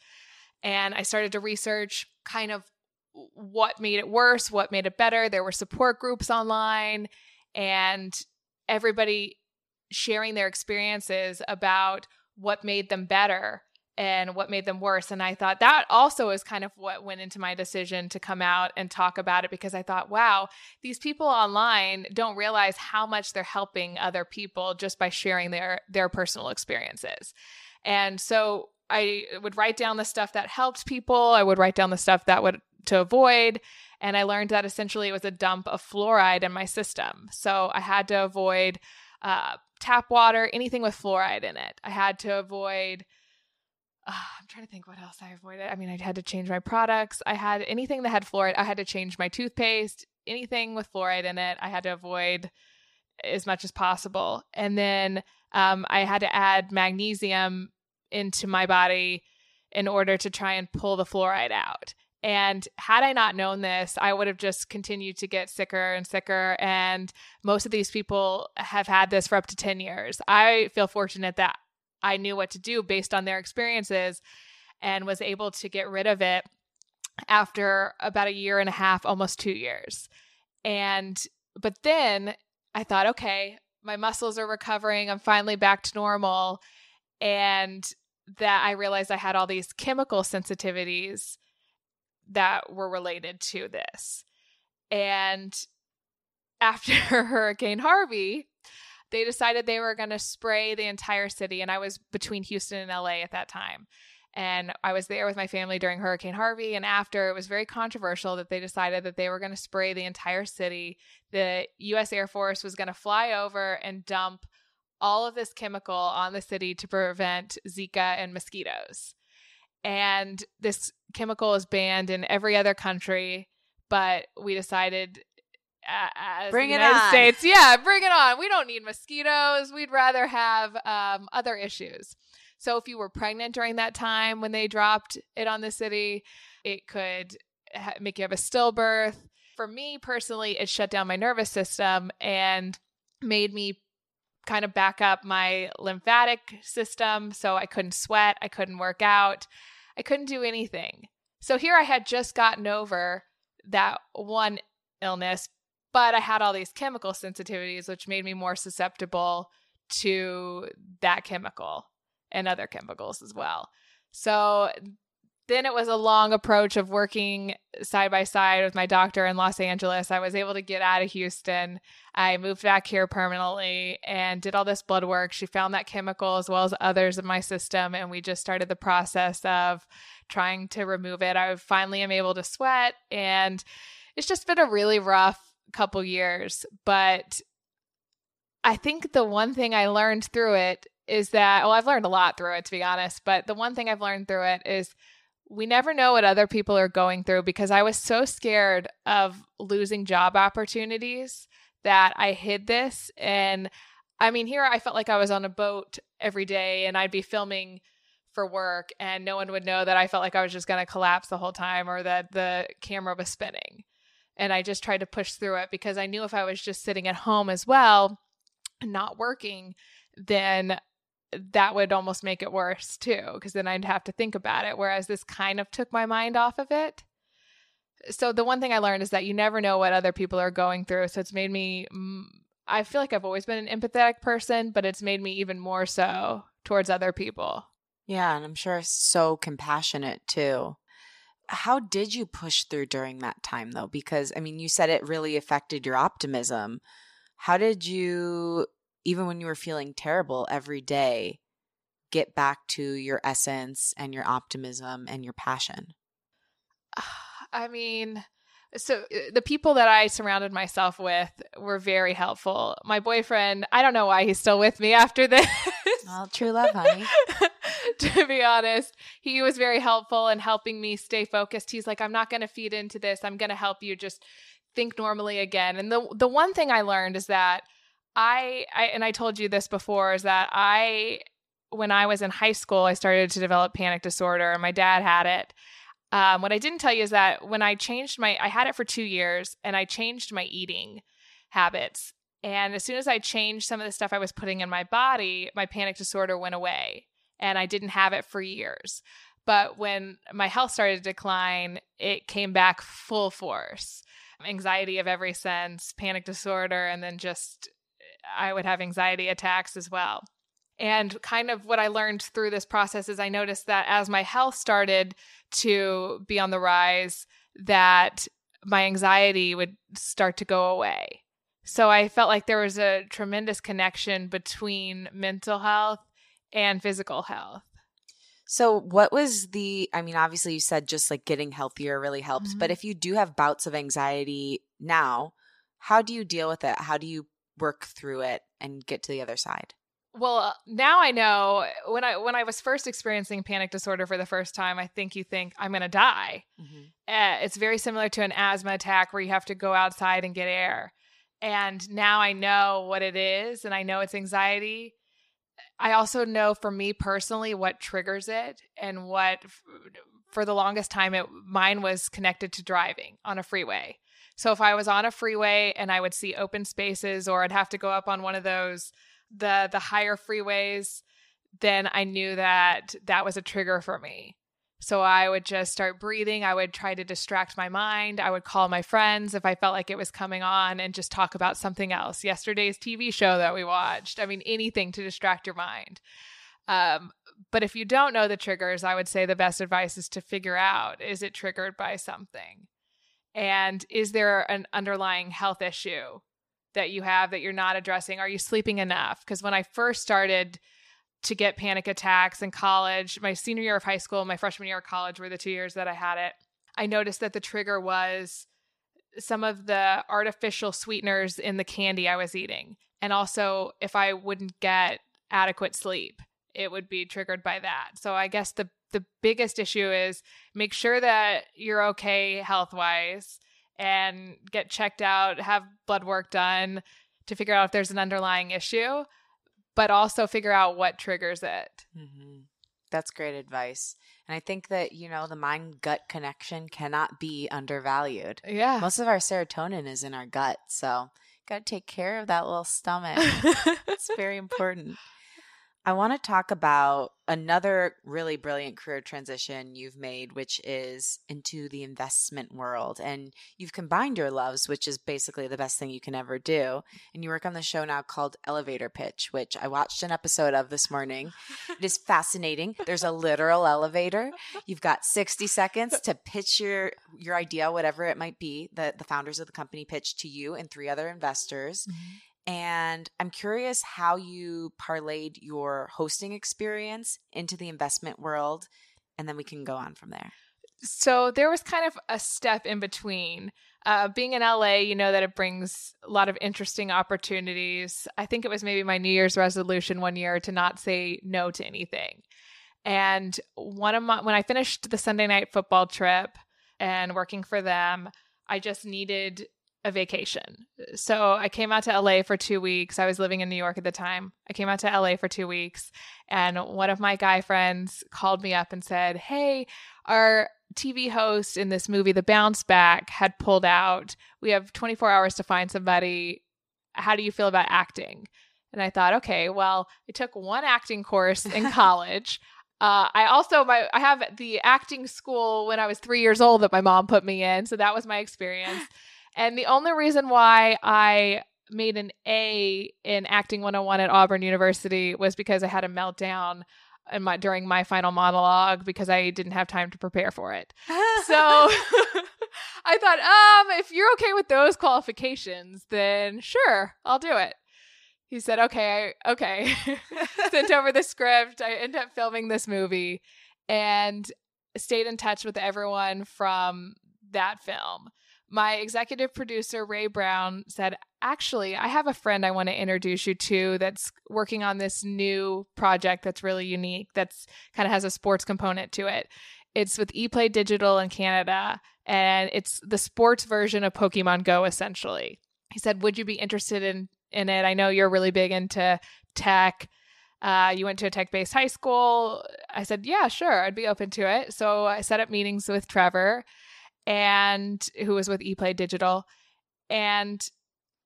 B: And I started to research kind of what made it worse, what made it better. There were support groups online, and everybody sharing their experiences about what made them better and what made them worse. And I thought that also is kind of what went into my decision to come out and talk about it because I thought, wow, these people online don't realize how much they're helping other people just by sharing their their personal experiences. And so I would write down the stuff that helped people, I would write down the stuff that would to avoid And I learned that essentially it was a dump of fluoride in my system. So I had to avoid uh, tap water, anything with fluoride in it. I had to avoid. Uh, I'm trying to think what else I avoided. I mean, I had to change my products. I had anything that had fluoride. I had to change my toothpaste. Anything with fluoride in it, I had to avoid as much as possible. And then um, I had to add magnesium into my body in order to try and pull the fluoride out. And had I not known this, I would have just continued to get sicker and sicker. And most of these people have had this for up to 10 years. I feel fortunate that I knew what to do based on their experiences and was able to get rid of it after about a year and a half, almost two years. And, but then I thought, okay, my muscles are recovering. I'm finally back to normal. And that I realized I had all these chemical sensitivities that were related to this. And after [laughs] Hurricane Harvey, they decided they were going to spray the entire city. And I was between Houston and LA at that time. And I was there with my family during Hurricane Harvey. And after, it was very controversial that they decided that they were going to spray the entire city. The US Air Force was going to fly over and dump all of this chemical on the city to prevent Zika and mosquitoes. And this chemical is banned in every other country, but we decided as
A: bring it
B: United
A: on.
B: States, yeah, bring it on. We don't need mosquitoes. We'd rather have um, other issues. So if you were pregnant during that time when they dropped it on the city, it could ha- make you have a stillbirth. For me personally, it shut down my nervous system and made me kind of back up my lymphatic system. So I couldn't sweat, I couldn't work out, I couldn't do anything. So here I had just gotten over that one illness, but I had all these chemical sensitivities, which made me more susceptible to that chemical and other chemicals as well. So then it was a long approach of working side by side with my doctor in Los Angeles. I was able to get out of Houston. I moved back here permanently and did all this blood work. She found that chemical as well as others in my system, and we just started the process of trying to remove it. I finally am able to sweat, and it's just been a really rough couple years. But I think the one thing I learned through it is that, well, I've learned a lot through it, to be honest, but the one thing I've learned through it is we never know what other people are going through because I was so scared of losing job opportunities that I hid this. And I mean, here I felt like I was on a boat every day and I'd be filming for work and no one would know that I felt like I was just going to collapse the whole time or that the camera was spinning. And I just tried to push through it because I knew if I was just sitting at home as well, not working, then that would almost make it worse too, because then I'd have to think about it. Whereas this kind of took my mind off of it. So the one thing I learned is that you never know what other people are going through. So it's made me, I feel like I've always been an empathetic person, but it's made me even more so towards other people.
A: Yeah, and I'm sure so compassionate too. How did you push through during that time though? Because I mean, you said it really affected your optimism. How did you even when you were feeling terrible every day, get back to your essence and your optimism and your passion? [sighs]
B: I mean, so uh, the people that I surrounded myself with were very helpful. My boyfriend, I don't know why he's still with me after this.
A: Well, true love, honey. [laughs]
B: to be honest, he was very helpful in helping me stay focused. He's like, I'm not going to feed into this. I'm going to help you just think normally again. And the the one thing I learned is that I, I and I told you this before is that I when I was in high school I started to develop panic disorder and my dad had it. Um, what I didn't tell you is that when I changed my I had it for 2 years and I changed my eating habits and as soon as I changed some of the stuff I was putting in my body, my panic disorder went away and I didn't have it for years. But when my health started to decline, it came back full force. Anxiety of every sense, panic disorder, and then just I would have anxiety attacks as well. And kind of what I learned through this process is I noticed that as my health started to be on the rise, that my anxiety would start to go away. So I felt like there was a tremendous connection between mental health and physical health.
A: So, what was the? I mean, obviously, you said just like getting healthier really helps,
B: Mhm.
A: but if you do have bouts of anxiety now, how do you deal with it? How do you work through it and get to the other side?
B: Well, uh, now I know when I when I was first experiencing panic disorder for the first time, I think you think I'm going to die. Uh, it's very similar to an asthma attack where you have to go outside and get air. And now I know what it is and I know it's anxiety. I also know for me personally what triggers it and what f- for the longest time it mine was connected to driving on a freeway. So if I was on a freeway and I would see open spaces or I'd have to go up on one of those the the higher freeways, then I knew that that was a trigger for me. So I would just start breathing. I would try to distract my mind. I would call my friends if I felt like it was coming on and just talk about something else. Yesterday's TV show that we watched. I mean, anything to distract your mind. Um, but if you don't know the triggers, I would say the best advice is to figure out is it triggered by something? And is there an underlying health issue that you have that you're not addressing? Are you sleeping enough? Because when I first started to get panic attacks in college, my senior year of high school, my freshman year of college were the two years that I had it. I noticed that the trigger was some of the artificial sweeteners in the candy I was eating. And also, if I wouldn't get adequate sleep, it would be triggered by that. So I guess the the biggest issue is make sure that you're okay health wise and get checked out, have blood work done to figure out if there's an underlying issue, but also figure out what triggers it.
A: Mm-hmm. That's great advice. And I think that, you know, the mind gut connection cannot be undervalued.
B: Yeah.
A: Most of our serotonin is in our gut. So, got to take care of that little stomach. [laughs] It's very important. I want to talk about another really brilliant career transition you've made, which is into the investment world. And you've combined your loves, which is basically the best thing you can ever do. And you work on the show now called Elevator Pitch, which I watched an episode of this morning. It is fascinating. There's a literal elevator. You've got 60 seconds to pitch your your idea, whatever it might be, that the founders of the company pitch to you and three other investors. Mm-hmm. And I'm curious how you parlayed your hosting experience into the investment world. And then we can go on from there.
B: So there was kind of a step in between. Uh, being in LA, you know that it brings a lot of interesting opportunities. I think it was maybe my New Year's resolution one year to not say no to anything. And one of my, when I finished the Sunday night football trip and working for them, I just needed a vacation. So I came out to LA for two weeks. I was living in New York at the time. I came out to LA for two weeks, and one of my guy friends called me up and said, Hey, our TV host in this movie, The Bounce Back, had pulled out. We have 24 hours to find somebody. How do you feel about acting? And I thought, okay, well, I took one acting course in [laughs] college. Uh, I also my I have the acting school when I was three years old that my mom put me in, so that was my experience. [laughs] And the only reason why I made an A in acting 101 at Auburn University was because I had a meltdown in my during my final monologue because I didn't have time to prepare for it. So [laughs] [laughs] I thought, um, if you're okay with those qualifications, then sure, I'll do it. He said, okay, I, okay. [laughs] Sent over the script. I ended up filming this movie and stayed in touch with everyone from that film. My executive producer, Ray Brown, said, Actually, I have a friend I want to introduce you to that's working on this new project that's really unique, that's kind of has a sports component to it. It's with ePlay Digital in Canada, and it's the sports version of Pokemon Go, essentially. He said, Would you be interested in, in it? I know you're really big into tech. Uh, you went to a tech based high school. I said, Yeah, sure, I'd be open to it. So I set up meetings with Trevor and who was with ePlay Digital. And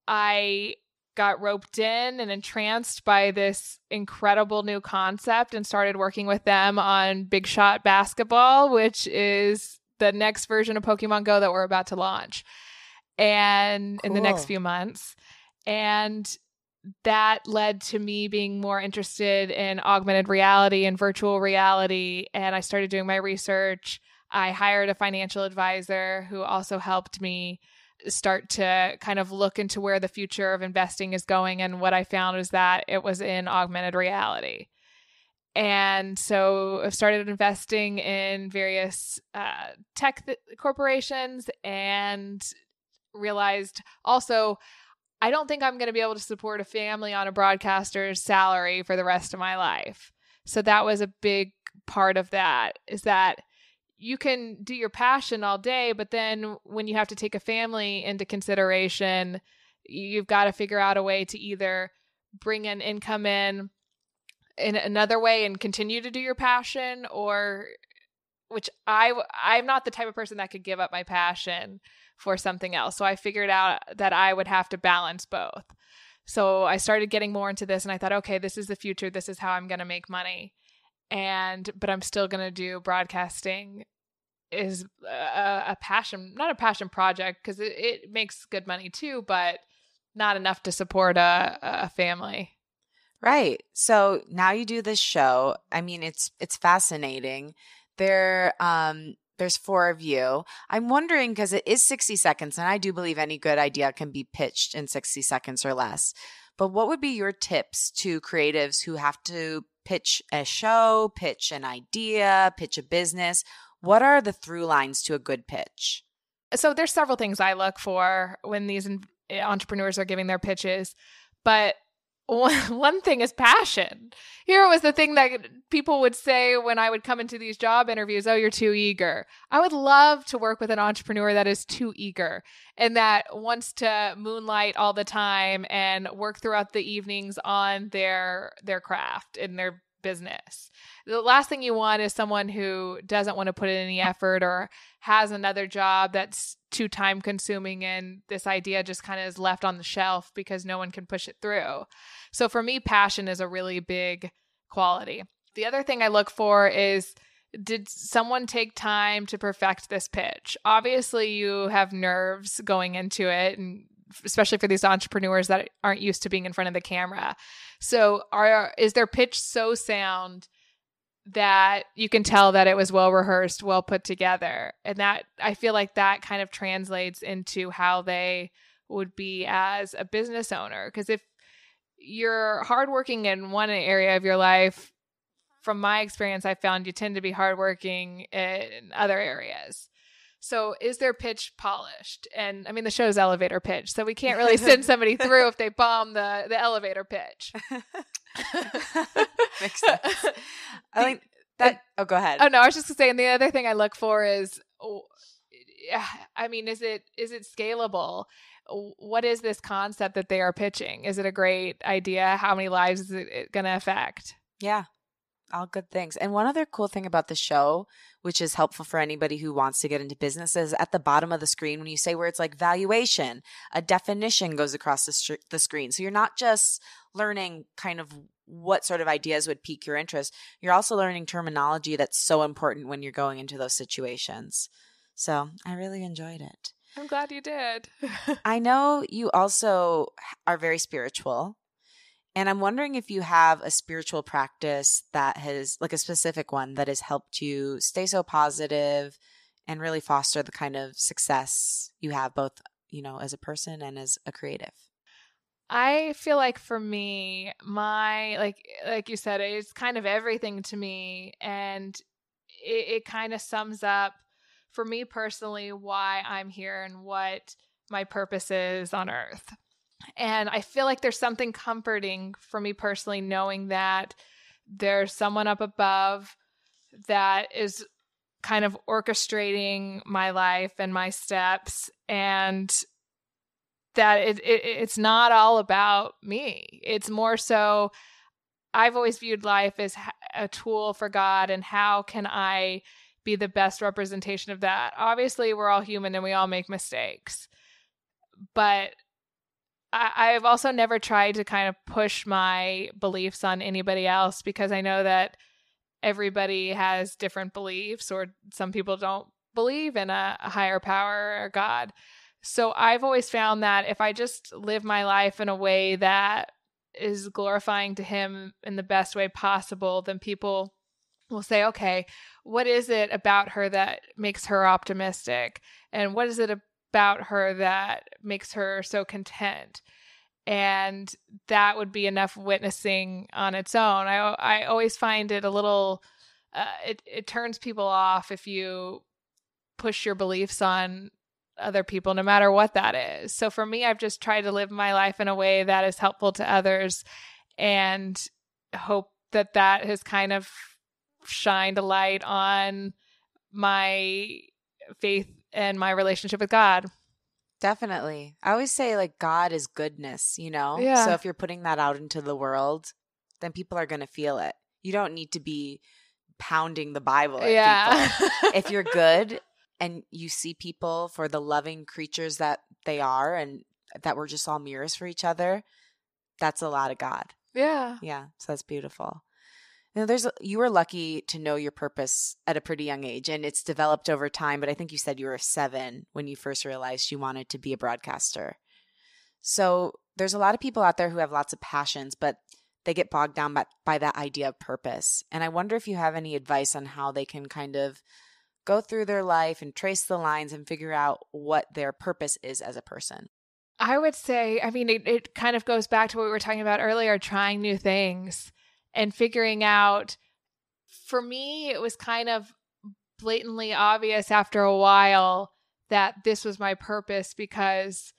B: I got roped in and entranced by this incredible new concept and started working with them on Big Shot Basketball, which is the next version of Pokemon Go that we're about to launch. And in the next few months. And that led to me being more interested in augmented reality and virtual reality. And I started doing my research. I hired a financial advisor who also helped me start to kind of look into where the future of investing is going. And what I found was that it was in augmented reality. And so I've started investing in various uh, tech th- corporations and realized also I don't think I'm going to be able to support a family on a broadcaster's salary for the rest of my life. So that was a big part of that is that you can do your passion all day, but then when you have to take a family into consideration, you've got to figure out a way to either bring an income in in another way and continue to do your passion or which I I'm not the type of person that could give up my passion for something else. So I figured out that I would have to balance both. So I started getting more into this and I thought, okay, this is the future. This is how I'm going to make money. And but I'm still going to do broadcasting is a, a, passion, not a passion project because it, it makes good money too, but not enough to support a, a family.
A: Right. So now you do this show. I mean, it's it's fascinating. There um there's four of you. I'm wondering because it is 60 seconds and I do believe any good idea can be pitched in 60 seconds or less. But what would be your tips to creatives who have to pitch a show, pitch an idea, pitch a business? What are the through lines to a good pitch?
B: So there's several things I look for when these eh, entrepreneurs are giving their pitches, but [laughs] one thing is passion. Here was the thing that people would say when I would come into these job interviews, oh, you're too eager. I would love to work with an entrepreneur that is too eager and that wants to moonlight all the time and work throughout the evenings on their their craft and their business. The last thing you want is someone who doesn't want to put in any effort or has another job that's too time consuming and this idea just kind of is left on the shelf because no one can push it through. So for me, passion is a really big quality. The other thing I look for is did someone take time to perfect this pitch? Obviously, you have nerves going into it and especially for these entrepreneurs that aren't used to being in front of the camera. So, are is their pitch so sound that you can tell that it was well rehearsed, well put together, and that I feel like that kind of translates into how they would be as a business owner. Because if you're hardworking in one area of your life, from my experience, I found you tend to be hardworking in other areas. So is their pitch polished? And I mean, the show's elevator pitch, so we can't really [laughs] send somebody through if they bomb the the elevator pitch. [laughs] [laughs]
A: Makes sense. [laughs] I think that. Oh, go ahead.
B: Oh no, I was just saying. The other thing I look for is, oh, I mean, is it is it scalable? What is this concept that they are pitching? Is it a great idea? How many lives is it going to affect?
A: Yeah, all good things. And one other cool thing about the show, which is helpful for anybody who wants to get into business, is at the bottom of the screen when you say where it's like valuation, a definition goes across the, st- the screen. So you're not just learning kind of what sort of ideas would pique your interest, you're also learning terminology that's so important when you're going into those situations. So I really enjoyed it.
B: I'm glad you did. [laughs]
A: I know you also are very spiritual. And I'm wondering if you have a spiritual practice that has, like a specific one that has helped you stay so positive and really foster the kind of success you have both, you know, as a person and as a creative.
B: I feel like for me, my like like you said, it's kind of everything to me, and it, it kind of sums up for me personally why I'm here and what my purpose is on Earth. And I feel like there's something comforting for me personally knowing that there's someone up above that is kind of orchestrating my life and my steps and that it, it, it's not all about me it's more so i've always viewed life as a tool for god and how can i be the best representation of that obviously we're all human and we all make mistakes but I, have also never tried to kind of push my beliefs on anybody else because I know that everybody has different beliefs, or some people don't believe in a, a higher power or God. So I've always found that if I just live my life in a way that is glorifying to Him in the best way possible, then people will say, okay, what is it about her that makes her optimistic? And what is it about her that makes her so content. and that would be enough witnessing on its own. I I always find it a little uh, it it turns people off if you push your beliefs on other people no matter what that is. So for me I've just tried to live my life in a way that is helpful to others and hope that that has kind of shined a light on my faith and my relationship with God.
A: Definitely. I always say like God is goodness, you know?
B: Yeah.
A: So if you're putting that out into the world, then people are going to feel it. You don't need to be pounding the Bible at
B: Yeah.
A: people. if you're good [laughs] and you see people for the loving creatures that they are and that we're just all mirrors for each other, that's a lot of God.
B: yeah.
A: Yeah. So that's beautiful. You know, there's you were lucky to know your purpose at a pretty young age, and it's developed over time. But I think you said you were seven when you first realized you wanted to be a broadcaster. So there's a lot of people out there who have lots of passions, but they get bogged down by, by that idea of purpose. And I wonder if you have any advice on how they can kind of go through their life and trace the lines and figure out what their purpose is as a person.
B: I would say, I mean, it, it kind of goes back to what we were talking about earlier trying new things and figuring out. For me, it was kind of blatantly obvious after a while that this was my purpose because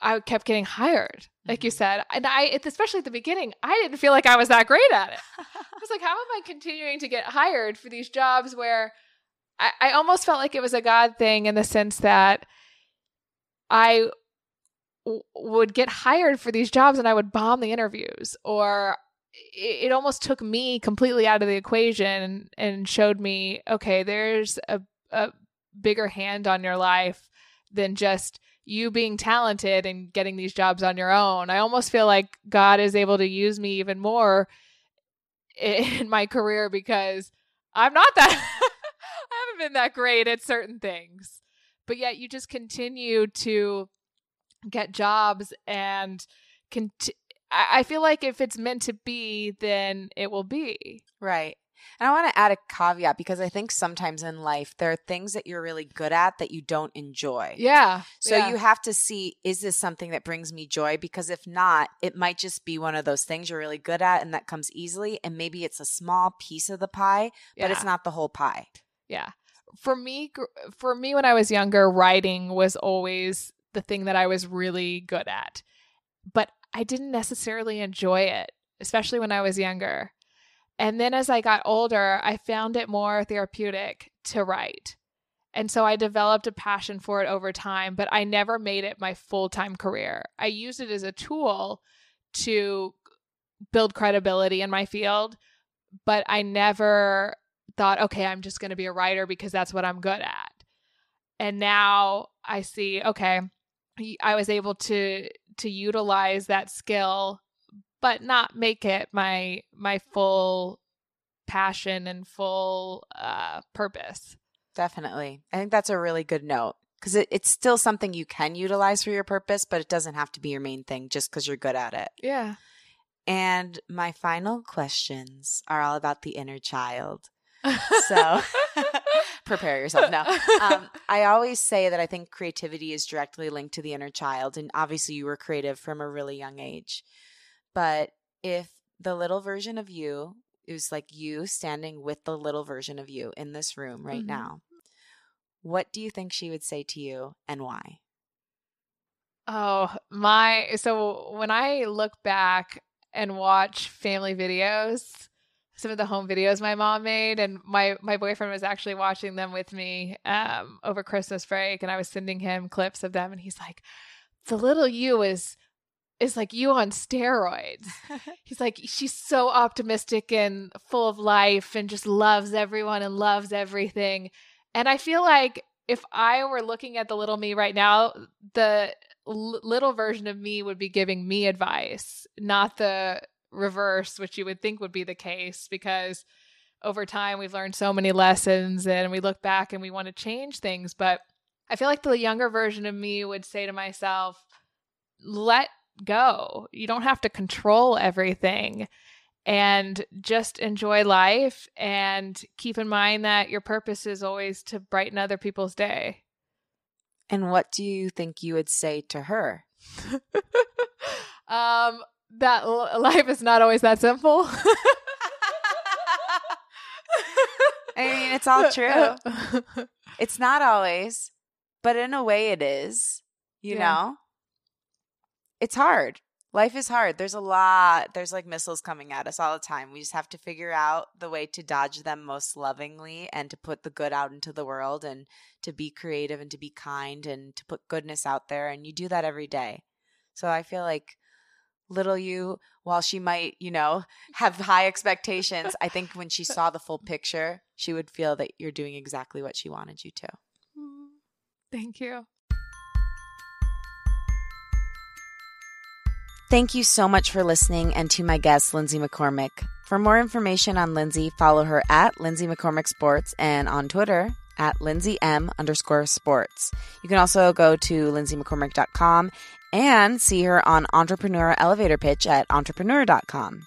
B: I kept getting hired, like you
A: Mhm.
B: said. And I, especially at the beginning, I didn't feel like I was that great at it. [laughs] I was like, how am I continuing to get hired for these jobs where I, I almost felt like it was a God thing in the sense that I w- would get hired for these jobs and I would bomb the interviews, or it, it almost took me completely out of the equation and, showed me, okay, there's a, a bigger hand on your life than just you being talented and getting these jobs on your own. I almost feel like God is able to use me even more [laughs] in my career because I'm not that [laughs] haven't been that great at certain things. But yet you just continue to get jobs and cont- I I feel like if it's meant to be, then it will be.
A: Right. And I want to add a caveat because I think sometimes in life there are things that you're really good at that you don't enjoy.
B: Yeah.
A: So
B: yeah.
A: you have to see is this something that brings me joy? Because if not, it might just be one of those things you're really good at and that comes easily. And maybe it's a small piece of the pie, but it's not the whole pie.
B: Yeah. For me for me when I was younger, writing was always the thing that I was really good at. But I didn't necessarily enjoy it, especially when I was younger. And then as I got older, I found it more therapeutic to write. And so I developed a passion for it over time, but I never made it my full-time career. I used it as a tool to build credibility in my field, but I never thought, okay, I'm just going to be a writer because that's what I'm good at. And now I see, okay, I was able to to utilize that skill but not make it my my full passion and full uh purpose.
A: Definitely. I think that's a really good note because it, it's still something you can utilize for your purpose, but it doesn't have to be your main thing just because you're good at it.
B: Yeah.
A: And my final questions are all about the inner child. So [laughs] prepare yourself now. Um, [laughs] I always say that I think creativity is directly linked to the inner child. And obviously, you were creative from a really young age. But if the little version of you is like you standing with the little version of you in this room right
B: Mhm.
A: now, what do you think she would say to you and why?
B: Oh, my. So when I look back and watch family videos, some of the home videos my mom made, and my, my boyfriend was actually watching them with me um, over Christmas break, and I was sending him clips of them, and he's like, the little you is is like you on steroids. [laughs] He's like, she's so optimistic and full of life and just loves everyone and loves everything. And I feel like if I were looking at the little me right now, the l- little version of me would be giving me advice, not the reverse, which you would think would be the case because over time we've learned so many lessons and we look back and we want to change things. But I feel like the younger version of me would say to myself, let go. You don't have to control everything and just enjoy life and keep in mind that your purpose is always to brighten other people's day.
A: And what do you think you would say to her? [laughs]
B: Um, that l- life is not always that simple. [laughs]
A: I mean, it's all true. [laughs] It's not always, but in a way it is, you
B: Yeah.
A: know? It's hard. Life is hard. There's a lot, there's like missiles coming at us all the time. We just have to figure out the way to dodge them most lovingly and to put the good out into the world and to be creative and to be kind and to put goodness out there. And you do that every day. So I feel like little you, while she might, you know, have high expectations, I think when she saw the full [laughs] picture, she would feel that you're doing exactly what she wanted you to.
B: Mm, thank you.
A: Thank you so much for listening and to my guest, Lindsay McCormick. For more information on Lindsay, follow her at Lindsay McCormick Sports and on Twitter at Lindsay M underscore sports. You can also go to lindsaymccormick.com and see her on Entrepreneur Elevator Pitch at entrepreneur.com.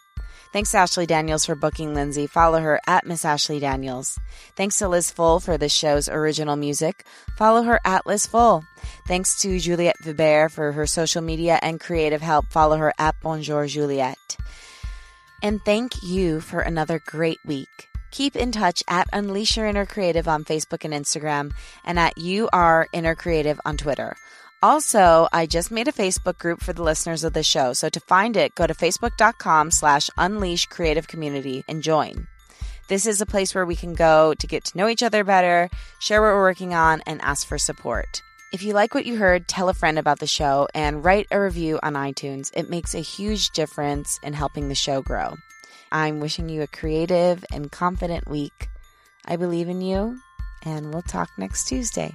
A: Thanks to Ashley Daniels for booking Lindsay. Follow her at Miss Ashley Daniels. Thanks to Liz Full for this show's original music. Follow her at Liz Full. Thanks to Juliette Vibert for her social media and creative help. Follow her at Bonjour Juliette. And thank you for another great week. Keep in touch at Unleash Your Inner Creative on Facebook and Instagram and at You Are Inner Creative on Twitter. Also, I just made a Facebook group for the listeners of the show. So to find it, go to facebook.com slash unleash creative community and join. This is a place where we can go to get to know each other better, share what we're working on, and ask for support. If you like what you heard, tell a friend about the show and write a review on iTunes. It makes a huge difference in helping the show grow. I'm wishing you a creative and confident week. I believe in you, and we'll talk next Tuesday.